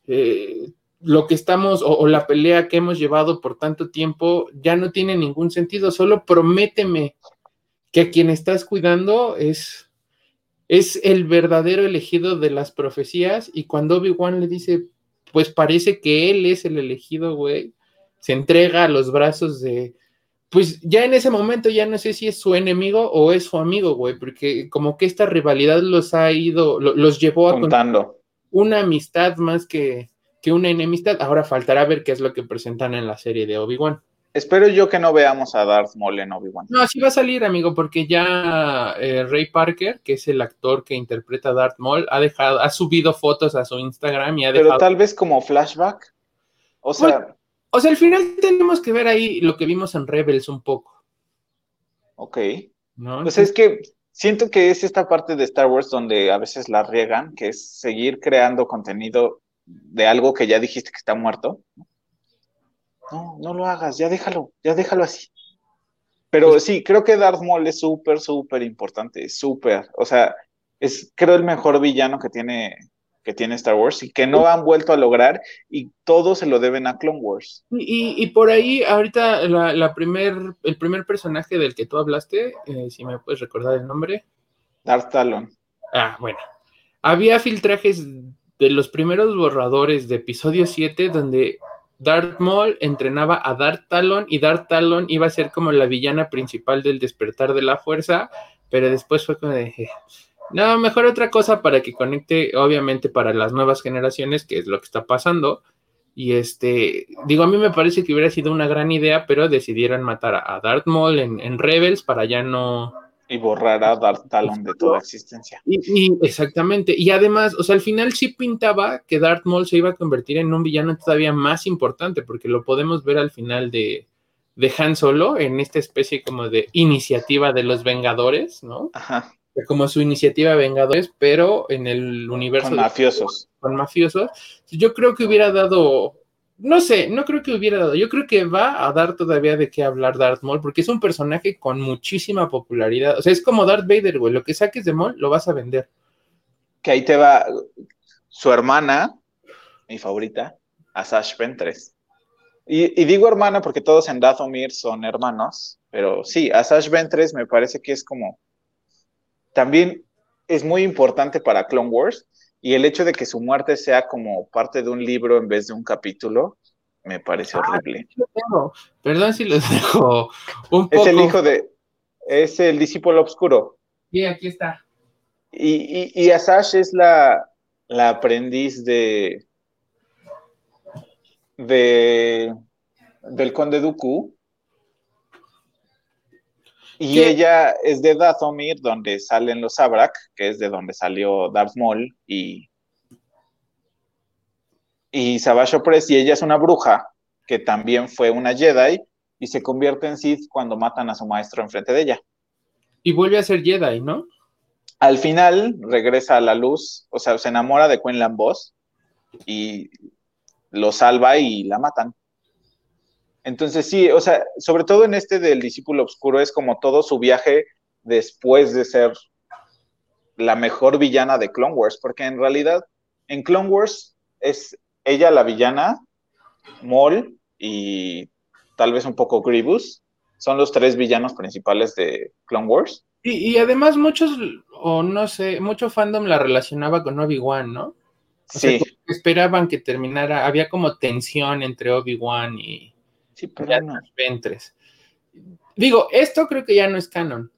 eh, lo que estamos o, la pelea que hemos llevado por tanto tiempo ya no tiene ningún sentido. Solo prométeme que a quien estás cuidando es, es el verdadero elegido de las profecías. Y cuando Obi-Wan le dice, pues parece que él es el elegido, güey, se entrega a los brazos de. Pues ya en ese momento ya no sé si es su enemigo o es su amigo, güey, porque como que esta rivalidad los ha ido, los llevó a una amistad más que, que una enemistad. Ahora faltará ver qué es lo que presentan en la serie de Obi-Wan. Espero yo que no veamos a Darth Maul en Obi-Wan. No, sí va a salir, amigo, porque ya eh, Ray Parker, que es el actor que interpreta a Darth Maul, ha dejado, ha subido fotos a su Instagram y ha dejado. Pero tal vez como flashback. O sea. O sea, al final tenemos que ver ahí lo que vimos en Rebels un poco. Ok. ¿No? Pues es que siento que es esta parte de Star Wars donde a veces la riegan, que es seguir creando contenido de algo que ya dijiste que está muerto. No, no lo hagas, ya déjalo, ya déjalo así. Pero pues sí, creo que Darth Maul es súper, súper importante, súper. O sea, es creo el mejor villano que tiene, que tiene Star Wars y que no han vuelto a lograr y todo se lo deben a Clone Wars. Y, por ahí, ahorita, la, primer, el primer personaje del que tú hablaste, eh, si me puedes recordar el nombre. Darth Talon. Ah, bueno. Había filtrajes de los primeros borradores de episodio 7 donde Darth Maul entrenaba a Darth Talon y Darth Talon iba a ser como la villana principal del despertar de la fuerza, pero después fue como de, no, mejor otra cosa para que conecte, obviamente para las nuevas generaciones, que es lo que está pasando. Y este, digo, a mí me parece que hubiera sido una gran idea, pero decidieron matar a Darth Maul en, en Rebels para ya no, y borrar a Darth Talon de toda existencia. Y, exactamente. Y además, o sea, al final sí pintaba que Darth Maul se iba a convertir en un villano todavía más importante, porque lo podemos ver al final de, de Han Solo, en esta especie como de iniciativa de los Vengadores, ¿no? Ajá. Como su iniciativa Vengadores, pero en el universo. Con mafiosos. con mafiosos. Yo creo que hubiera dado no sé, no creo que hubiera dado. Yo creo que va a dar todavía de qué hablar Darth Maul, porque es un personaje con muchísima popularidad. O sea, es como Darth Vader, güey. Lo que saques de Maul lo vas a vender. Que ahí te va su hermana, mi favorita, Asash Ventres. Y, y, digo hermana porque todos en Dathomir son hermanos, pero sí, Asash Ventres me parece que es como. También es muy importante para Clone Wars y el hecho de que su muerte sea como parte de un libro en vez de un capítulo, me parece ah, horrible. Perdón si los dejo un poco. Es el hijo de. Es el discípulo oscuro. Sí, aquí está. Y, y, Asash es la, la aprendiz de. de. del conde Dooku. Y ella es de Dathomir, donde salen los Sabrak, que es de donde salió Darth Maul y, y Savage Opress, y ella es una bruja, que también fue una Jedi, y se convierte en Sith cuando matan a su maestro enfrente de ella. Y vuelve a ser Jedi, ¿no? Al final regresa a la luz, o sea, se enamora de Quinlan Boss y lo salva y la matan. Entonces sí, o sea, sobre todo en este del discípulo oscuro es como todo su viaje después de ser la mejor villana de Clone Wars, porque en realidad en Clone Wars es ella la villana, Maul y tal vez un poco Grievous, son los tres villanos principales de Clone Wars. Y, además muchos, o no sé, mucho fandom la relacionaba con Obi-Wan, ¿no? sí. esperaban que terminara, había como tensión entre Obi-Wan y, Sí, pero no. Ventres. Digo, esto creo que ya no es canon.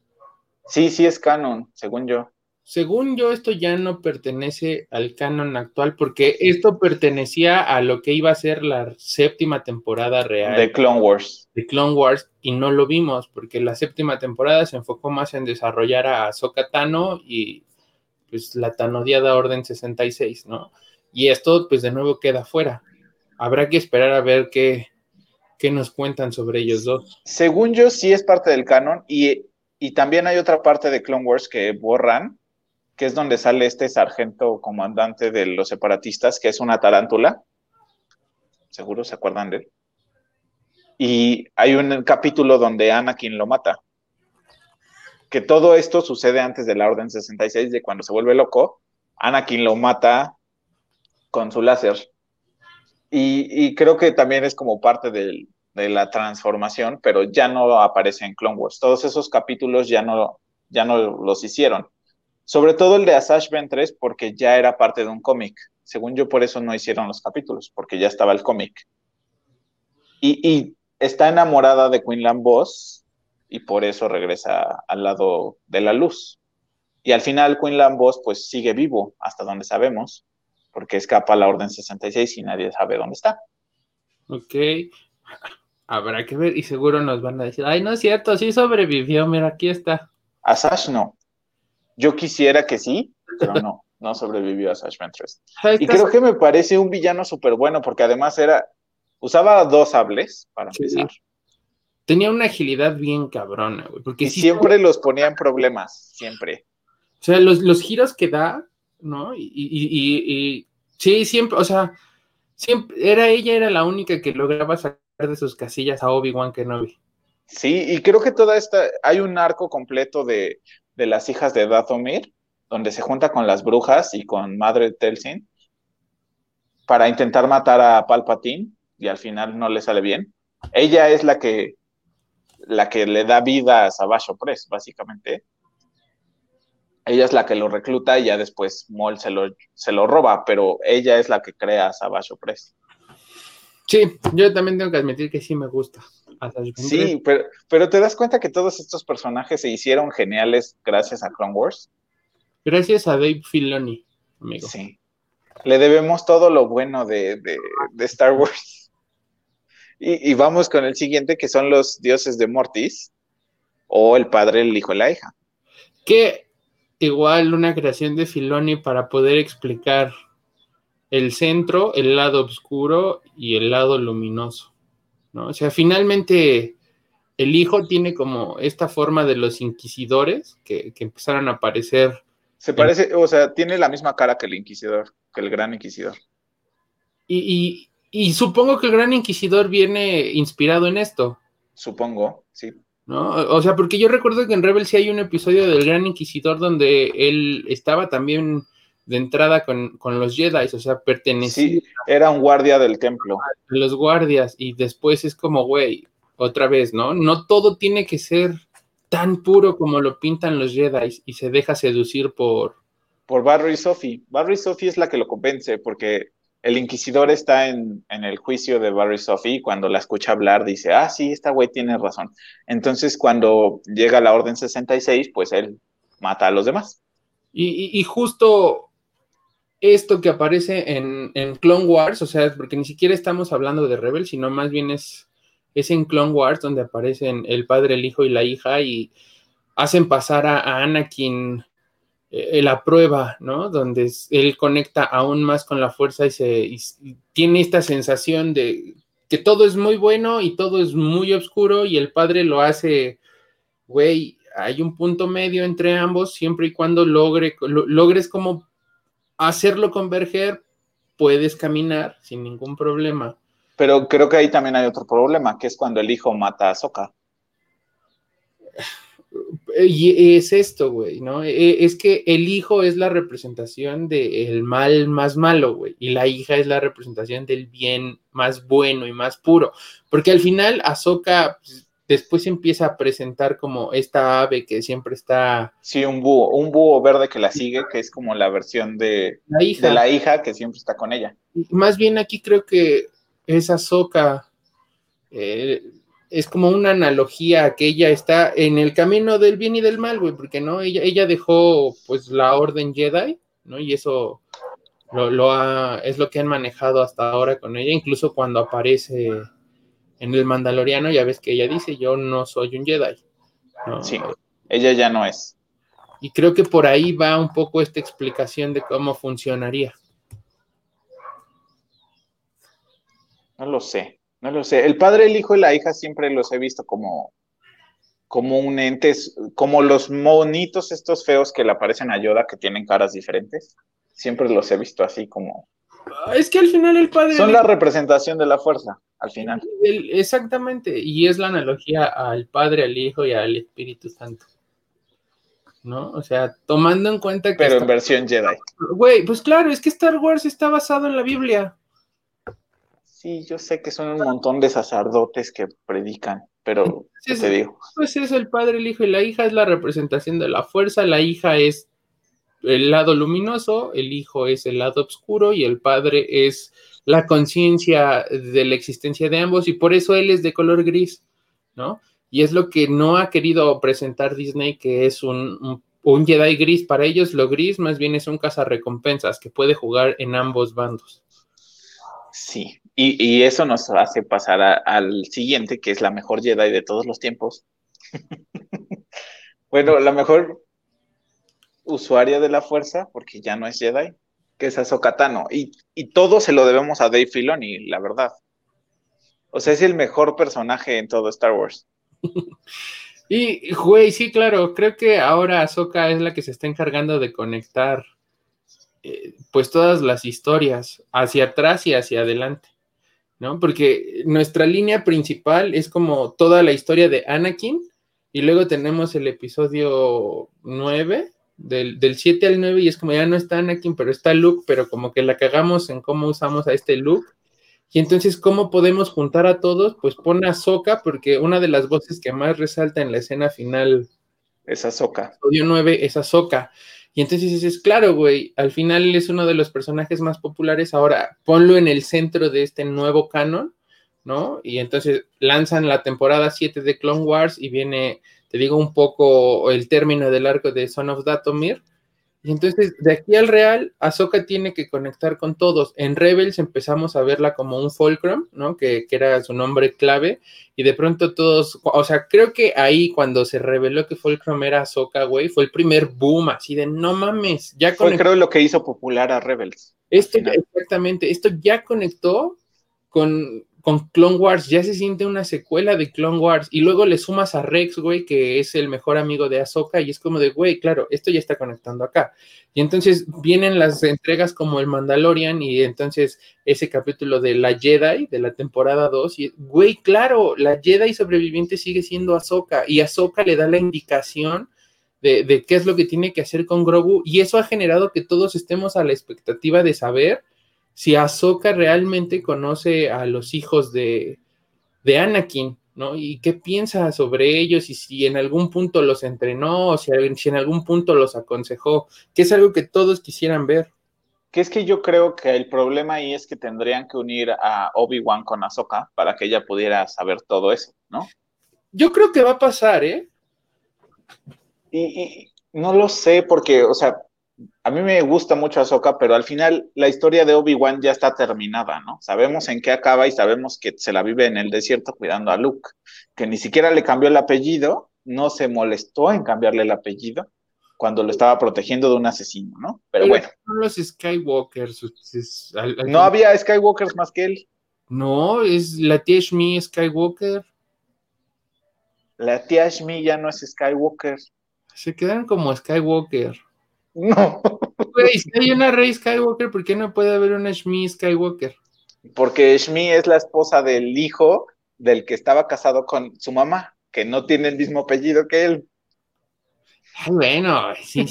Sí, sí es canon, según yo. Según yo, esto ya no pertenece al canon actual porque esto pertenecía a lo que iba a ser la séptima temporada real. De Clone Wars. De Clone Wars y no lo vimos porque la séptima temporada se enfocó más en desarrollar a Ahsoka Tano y pues la tanodiada Orden 66, ¿no? Y esto pues de nuevo queda fuera. Habrá que esperar a ver qué, ¿Qué nos cuentan sobre ellos dos? Según yo, sí es parte del canon y, también hay otra parte de Clone Wars que borran, que es donde sale este sargento comandante de los separatistas, que es una tarántula. Seguro se acuerdan de él. Y hay un capítulo donde Anakin lo mata. Que todo esto sucede antes de la Orden 66, de cuando se vuelve loco. Anakin lo mata con su láser. Y, creo que también es como parte de la transformación, pero ya no aparece en Clone Wars. Todos esos capítulos ya no, ya no los hicieron. Sobre todo el de Asash Ventress, porque ya era parte de un cómic. Según yo, por eso no hicieron los capítulos, porque ya estaba el cómic. Y, está enamorada de Quinlan Boss, y por eso regresa al lado de la luz. Y al final Quinlan Boss pues sigue vivo, hasta donde sabemos, porque escapa la Orden 66 y nadie sabe dónde está. Ok, habrá que ver y seguro nos van a decir, ay, no es cierto, sí sobrevivió, mira, aquí está. Asash no. Yo quisiera que sí, pero no, no sobrevivió a Sash Ventress. Y creo que me parece un villano súper bueno, porque además era, usaba dos sables para empezar. Tenía una agilidad bien cabrona, güey. Porque y siempre los ponía en problemas, siempre. O sea, los, giros que da, ¿no? Y, y, sí, siempre, o sea, siempre, era ella, era la única que lograba sacar de sus casillas a Obi-Wan Kenobi. Sí, y creo que toda esta, hay un arco completo de, de las hijas de Dathomir, donde se junta con las brujas y con Madre Telsin para intentar matar a Palpatine y al final no le sale bien. Ella es la que la que le da vida a Savage Press, básicamente. Ella es la que lo recluta y ya después Maul se lo, se lo roba, pero ella es la que crea a Savage Press. Sí, yo también tengo que admitir que sí me gusta. Sí, pero, pero te das cuenta que todos estos personajes se hicieron geniales gracias a Clone Wars. Gracias a Dave Filoni, amigo. Sí. Le debemos todo lo bueno de, de Star Wars. Y, vamos con el siguiente, que son los dioses de Mortis, o el padre, el hijo y la hija. Que igual una creación de Filoni para poder explicar el centro, el lado oscuro y el lado luminoso. ¿no? O sea, finalmente el hijo tiene como esta forma de los inquisidores que, empezaron a aparecer. Se parece, o sea, tiene la misma cara que el inquisidor, que el gran inquisidor. y, y supongo que el Gran Inquisidor viene inspirado en esto. Supongo, sí. ¿No? O sea, porque yo recuerdo que en Rebel sí hay un episodio del Gran Inquisidor donde él estaba también de entrada con, los Jedi, o sea, pertenecía. Sí, era un guardia del templo. Los guardias, y después es como, güey, otra vez, ¿no? No todo tiene que ser tan puro como lo pintan los Jedi y se deja seducir por. Por Barry Sophie. Barry Sophie es la que lo convence, porque el inquisidor está en, el juicio de Barry Sophie y cuando la escucha hablar dice, ah, sí, esta güey tiene razón. Entonces, cuando llega la Orden 66, pues él mata a los demás. Y, justo esto que aparece en, Clone Wars, o sea, porque ni siquiera estamos hablando de Rebel, sino más bien es, es en Clone Wars donde aparecen el padre, el hijo y la hija y hacen pasar a Anakin eh, la prueba, ¿no? Donde él conecta aún más con la fuerza y, se, tiene esta sensación de que todo es muy bueno y todo es muy oscuro y el padre lo hace, güey, hay un punto medio entre ambos, siempre y cuando logre, logres como hacerlo converger, puedes caminar sin ningún problema. Pero creo que ahí también hay otro problema, que es cuando el hijo mata a Soka. Y es esto, güey, ¿no? E, es que el hijo es la representación del mal más malo, güey, y la hija es la representación del bien más bueno y más puro, porque al final Ahsoka pues, después empieza a presentar como esta ave que siempre está... Sí, un búho, un búho verde que la sigue, que es como la versión de la hija, de la hija que siempre está con ella. Más bien aquí creo que es Ahsoka... Eh, es como una analogía que ella está en el camino del bien y del mal, güey, porque no, ella, ella dejó pues la orden Jedi, ¿no? Y eso lo, ha, es lo que han manejado hasta ahora con ella, incluso cuando aparece en el Mandaloriano, ya ves que ella dice, yo no soy un Jedi. Sí, ella ya no es. Y creo que por ahí va un poco esta explicación de cómo funcionaría. No lo sé. No lo sé. El padre, el hijo y la hija siempre los he visto como, como un ente, como los monitos estos feos que le aparecen a Yoda que tienen caras diferentes. Siempre los he visto así como. Es que al final el padre. Son la representación de la fuerza, al final. exactamente. Y es la analogía al padre, al hijo y al Espíritu Santo. ¿no? O sea, tomando en cuenta que. Pero en versión Jedi. Güey, pues claro, es que Star Wars está basado en la Biblia. Sí, yo sé que son un montón de sacerdotes que predican, pero ¿qué te digo? Pues es el padre, el hijo y la hija es la representación de la fuerza, la hija es el lado luminoso, el hijo es el lado oscuro y el padre es la conciencia de la existencia de ambos y por eso él es de color gris, ¿no? Y es lo que no ha querido presentar Disney, que es un, un, Jedi gris. Para ellos lo gris más bien es un cazarrecompensas que puede jugar en ambos bandos. Sí, y, eso nos hace pasar al siguiente, que es la mejor Jedi de todos los tiempos. bueno, la mejor usuaria de la fuerza, porque ya no es Jedi, que es Ahsoka Tano. Y, todo se lo debemos a Dave Filoni, la verdad. O sea, es el mejor personaje en todo Star Wars. y, güey, sí, claro, creo que ahora Ahsoka es la que se está encargando de conectar eh, pues todas las historias hacia atrás y hacia adelante, ¿no? Porque nuestra línea principal es como toda la historia de Anakin y luego tenemos el episodio 9, del, del 7 al 9 y es como ya no está Anakin, pero está Luke, pero como que la cagamos en cómo usamos a este Luke y entonces, ¿cómo podemos juntar a todos? Pues pone a Soca, porque una de las voces que más resalta en la escena final es Ahsoka. Episodio 9 es Ahsoka. Y entonces dices, claro, güey, al final es uno de los personajes más populares. Ahora ponlo en el centro de este nuevo canon, ¿no? Y entonces lanzan la temporada 7 de Clone Wars y viene, te digo un poco el término del arco de Son of Datomir y entonces, de aquí al real, Ahsoka tiene que conectar con todos. En Rebels empezamos a verla como un Fulcrum, ¿no? Que, era su nombre clave. Y de pronto todos, o sea, creo que ahí cuando se reveló que Fulcrum era Ahsoka, güey, fue el primer boom, así de no mames. Ya fue creo lo que hizo popular a Rebels. Esto, exactamente, esto ya conectó con, con Clone Wars ya se siente una secuela de Clone Wars y luego le sumas a Rex, güey, que es el mejor amigo de Ahsoka y es como de, güey, claro, esto ya está conectando acá. Y entonces vienen las entregas como el Mandalorian y entonces ese capítulo de la Jedi de la temporada 2 y, güey, claro, la Jedi sobreviviente sigue siendo Ahsoka y Ahsoka le da la indicación de, de qué es lo que tiene que hacer con Grogu y eso ha generado que todos estemos a la expectativa de saber si Ahsoka realmente conoce a los hijos de, de Anakin, ¿no? Y qué piensa sobre ellos y si en algún punto los entrenó o si, si, en algún punto los aconsejó, que es algo que todos quisieran ver. Que es que yo creo que el problema ahí es que tendrían que unir a Obi-Wan con Ahsoka para que ella pudiera saber todo eso, ¿no? Yo creo que va a pasar, ¿eh? Y, y no lo sé porque, o sea, a mí me gusta mucho Ahsoka, pero al final la historia de Obi-Wan ya está terminada, ¿no? Sabemos en qué acaba y sabemos que se la vive en el desierto cuidando a Luke, que ni siquiera le cambió el apellido, no se molestó en cambiarle el apellido cuando lo estaba protegiendo de un asesino, ¿no? Pero, bueno. los Skywalkers. no había Skywalkers más que él. No, es la tía Shmi Skywalker. La tía Shmi ya no es Skywalker. Se quedan como Skywalker. No. si hay una Rey Skywalker, ¿por qué no puede haber una Shmi Skywalker? Porque Shmi es la esposa del hijo del que estaba casado con su mamá, que no tiene el mismo apellido que él. Ay, bueno, sí,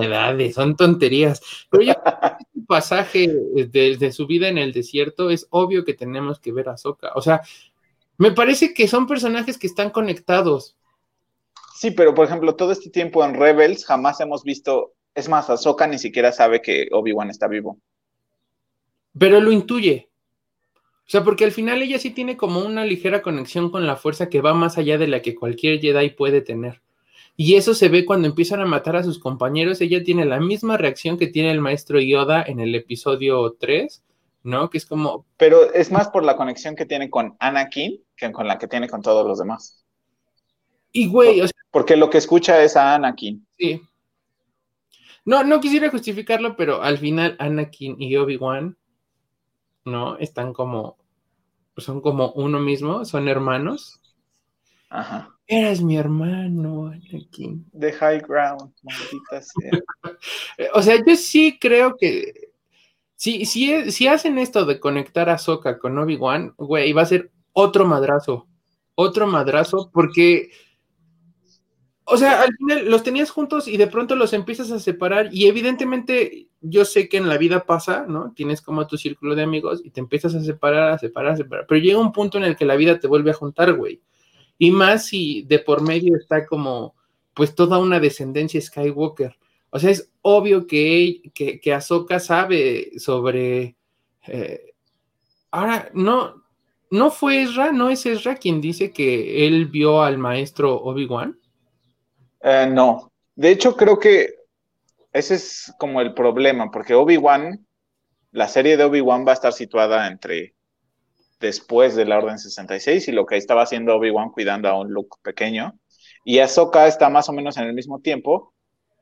edades, son tonterías. Pero yo este pasaje de, su vida en el desierto es obvio que tenemos que ver a Soka. O sea, me parece que son personajes que están conectados. Sí, pero por ejemplo, todo este tiempo en Rebels jamás hemos visto es más, Ahsoka ni siquiera sabe que Obi-Wan está vivo. Pero lo intuye. O sea, porque al final ella sí tiene como una ligera conexión con la fuerza que va más allá de la que cualquier Jedi puede tener. Y eso se ve cuando empiezan a matar a sus compañeros. Ella tiene la misma reacción que tiene el maestro Yoda en el episodio 3, ¿no? Que es como... Pero es más por la conexión que tiene con Anakin que con la que tiene con todos los demás. Y güey, o sea... Porque lo que escucha es a Anakin. Sí. No, no quisiera justificarlo, pero al final Anakin y Obi-Wan, ¿no? Están como, son como uno mismo, son hermanos. Ajá. Eres mi hermano, Anakin. The high ground, maldita sea. o sea, yo sí creo que si, si, si hacen esto de conectar a Soka con Obi-Wan, güey, va a ser otro madrazo. Otro madrazo, porque o sea, al final los tenías juntos y de pronto los empiezas a separar y evidentemente yo sé que en la vida pasa, ¿no? Tienes como tu círculo de amigos y te empiezas a separar, a separar, a separar, pero llega un punto en el que la vida te vuelve a juntar, güey. Y más si de por medio está como, pues toda una descendencia Skywalker. O sea, es obvio que, que, que Ahsoka sabe sobre... Eh, ahora, no, no fue Ezra, no es Ezra quien dice que él vio al maestro Obi-Wan. Eh, no, de hecho creo que ese es como el problema, porque Obi-Wan, la serie de Obi-Wan va a estar situada entre después de la Orden 66 y lo que estaba haciendo Obi-Wan cuidando a un Luke pequeño. Y Ahsoka está más o menos en el mismo tiempo,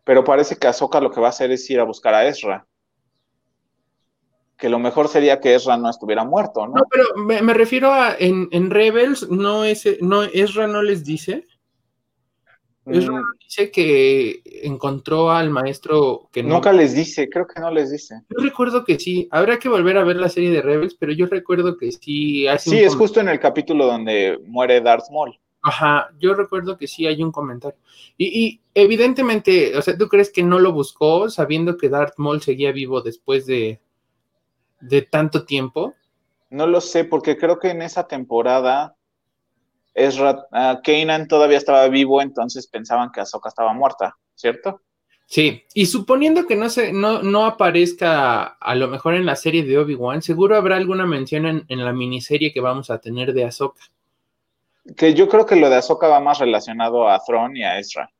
pero parece que Ahsoka lo que va a hacer es ir a buscar a Ezra. Que lo mejor sería que Ezra no estuviera muerto, ¿no? No, pero me, refiero a en, Rebels, no, es, no Ezra no les dice. Ezra mm. dice que encontró al maestro que Nunca les dice, creo que no les dice. Yo recuerdo que sí, habrá que volver a ver la serie de Rebels, pero yo recuerdo que sí. sí, es justo en el capítulo donde muere Darth Maul. Ajá, yo recuerdo que sí hay un comentario. Y, evidentemente, o sea, ¿tú crees que no lo buscó sabiendo que Darth Maul seguía vivo después de, de tanto tiempo? No lo sé, porque creo que en esa temporada Ezra, uh, Kanan todavía estaba vivo, entonces pensaban que Ahsoka estaba muerta, ¿cierto? Sí, y suponiendo que no, se, no, no aparezca a lo mejor en la serie de Obi-Wan, seguro habrá alguna mención en, en, la miniserie que vamos a tener de Ahsoka. Que yo creo que lo de Ahsoka va más relacionado a Thrawn y a Ezra.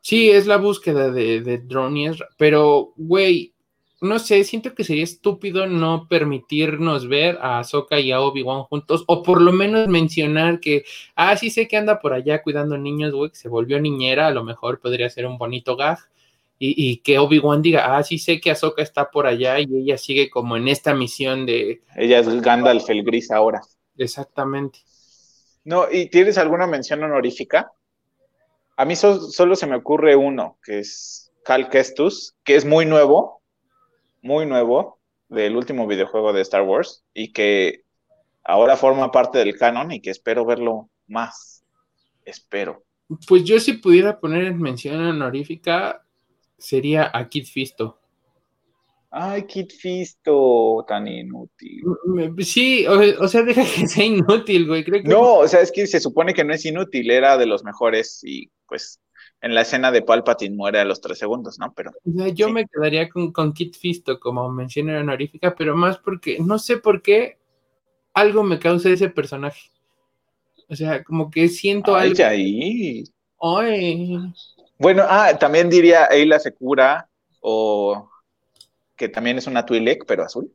Sí, es la búsqueda de, de Thrawn y Ezra, pero, güey, no sé, siento que sería estúpido no permitirnos ver a Ahsoka y a Obi-Wan juntos, o por lo menos mencionar que, ah, sí sé que anda por allá cuidando niños, güey, que se volvió niñera, a lo mejor podría ser un bonito gag, y, que Obi-Wan diga, ah, sí sé que Ahsoka está por allá y ella sigue como en esta misión de... Ella es Gandalf el gris ahora. Exactamente. No, ¿y tienes alguna mención honorífica? A mí solo se me ocurre uno, que es Cal Kestus, que es muy nuevo, muy nuevo del último videojuego de Star Wars y que ahora forma parte del canon y que espero verlo más. Espero. Pues yo si pudiera poner en mención honorífica sería a Kid Fisto. Ay, Kid Fisto, tan inútil. Sí, o, sea, deja que sea inútil, güey. No, o sea, es que se supone que no es inútil, era de los mejores y pues en la escena de Palpatine muere a los tres segundos, ¿no? Pero. yo me quedaría con, con Kit Fisto como mención honorífica, pero más porque no sé por qué algo me causa ese personaje. O sea, como que siento Ay, algo. Ahí. Ay. Bueno, ah, también diría Eila Secura o que también es una Twi'lek, pero azul.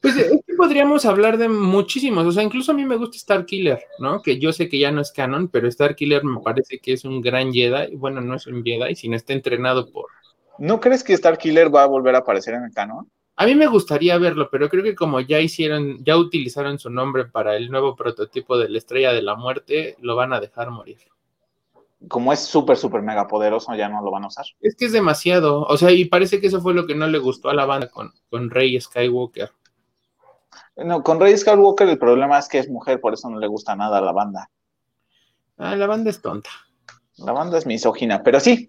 Pues es que podríamos hablar de muchísimos, o sea, incluso a mí me gusta Star Killer, ¿no? Que yo sé que ya no es canon, pero Star Killer me parece que es un gran Jedi, bueno, no es un Jedi, sino está entrenado por... ¿No crees que Star Killer va a volver a aparecer en el canon? A mí me gustaría verlo, pero creo que como ya hicieron, ya utilizaron su nombre para el nuevo prototipo de la Estrella de la Muerte, lo van a dejar morir. Como es súper, súper mega poderoso, ya no lo van a usar. Es que es demasiado, o sea, y parece que eso fue lo que no le gustó a la banda con, con Rey Skywalker. No, con Rey Skywalker el problema es que es mujer, por eso no le gusta nada a la banda. Ah, la banda es tonta. La banda es misógina, pero sí.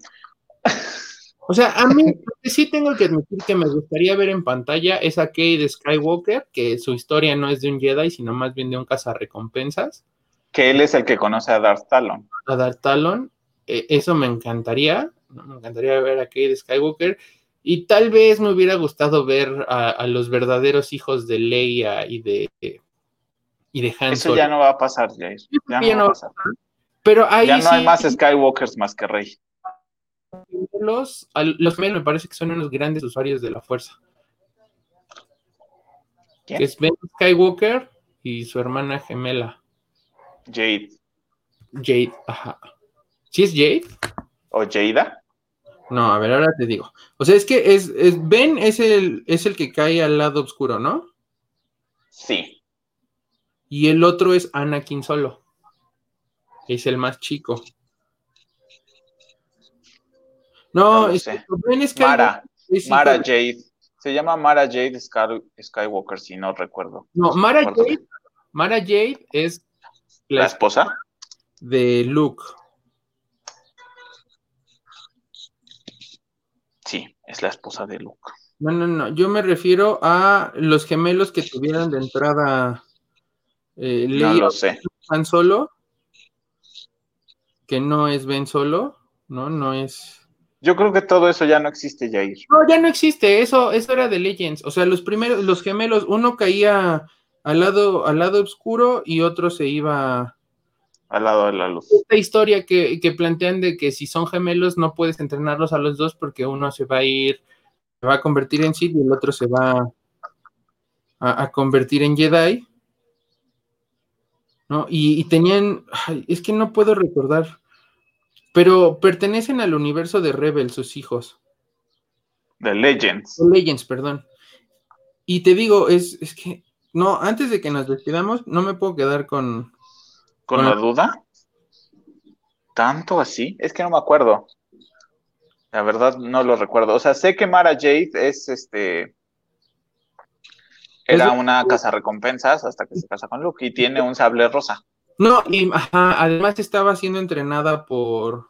O sea, a mí sí tengo que admitir que me gustaría ver en pantalla esa Kate Skywalker, que su historia no es de un Jedi, sino más bien de un cazarrecompensas. Que él es el que conoce a Darth Talon. A Darth Talon, e, eso me encantaría. Me encantaría ver a Kate Skywalker. Y tal vez me hubiera gustado ver a, los verdaderos hijos de Leia y de, y de Han Eso ya no va a pasar, Jair. Ya, no, va a pasar. Pero ahí ya no hay más Skywalkers más que Rey. Los, los me parece que son unos grandes usuarios de la fuerza. ¿Quién? Es Ben Skywalker y su hermana gemela. Jade. Jade, ajá. ¿Sí es Jade? ¿O Jada? No, a ver, ahora te digo. O sea, es que es, Ben es el, es el que cae al lado oscuro, ¿no? Sí. Y el otro es Anakin solo. Es el más chico. No, es, ben es Mara, Mara Jade. Se llama Mara Jade Skywalker, si no recuerdo. No, Mara Jade, Mara Jade es la esposa de Luke. Sí, es la esposa de Luke. No, no, no. Yo me refiero a los gemelos que tuvieran de entrada eh, no lo sé. Han Solo, que no es Ben Solo, ¿no? No es. Yo creo que todo eso ya no existe, Jair. No, ya no existe. Eso, eso era de Legends. O sea, los primeros, los gemelos, uno caía al lado, al lado oscuro y otro se iba al lado de la luz. Esta historia que, que, plantean de que si son gemelos no puedes entrenarlos a los dos porque uno se va a ir se va a convertir en Sith y el otro se va a, convertir en Jedi. ¿No? Y, tenían, es que no puedo recordar, pero pertenecen al universo de Rebel, sus hijos. De Legends. Legends, perdón. Y te digo, es, es que, no, antes de que nos despidamos, no me puedo quedar con... ¿Con, la duda? ¿Tanto así? Es que no me acuerdo. La verdad no lo recuerdo. O sea, sé que Mara Jade es este. Era una casa recompensas hasta que se casa con Luke y tiene un sable rosa. No, y además estaba siendo entrenada por.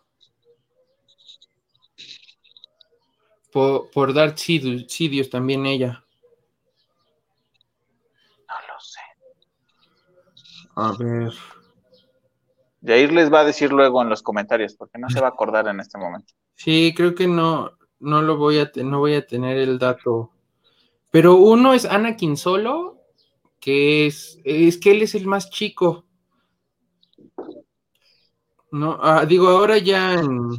Por, por Darth Sidious, también ella. No lo sé. A ver. Jair les va a decir luego en los comentarios, porque no se va a acordar en este momento. Sí, creo que no, no lo voy a, no voy a tener el dato. Pero uno es Anakin solo, que es, es que él es el más chico. No, ah, digo, ahora ya en,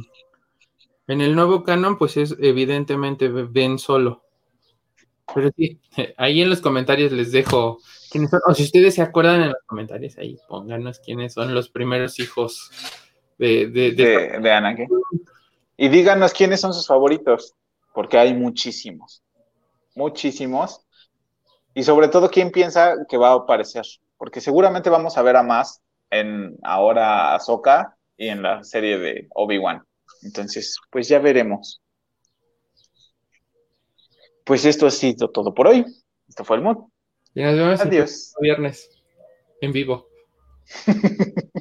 en, el nuevo canon, pues es evidentemente Ben solo. Pero sí, ahí en los comentarios les dejo quiénes son. O si ustedes se acuerdan en los comentarios, ahí pónganos quiénes son los primeros hijos de, de, de, de Anakin. Y díganos quiénes son sus favoritos, porque hay muchísimos, muchísimos. Y sobre todo, ¿quién piensa que va a aparecer? Porque seguramente vamos a ver a más en ahora Ahsoka y en la serie de Obi-Wan. Entonces, pues ya veremos. Pues esto ha sido todo por hoy. Esto fue el mod. Adiós. Viernes en vivo.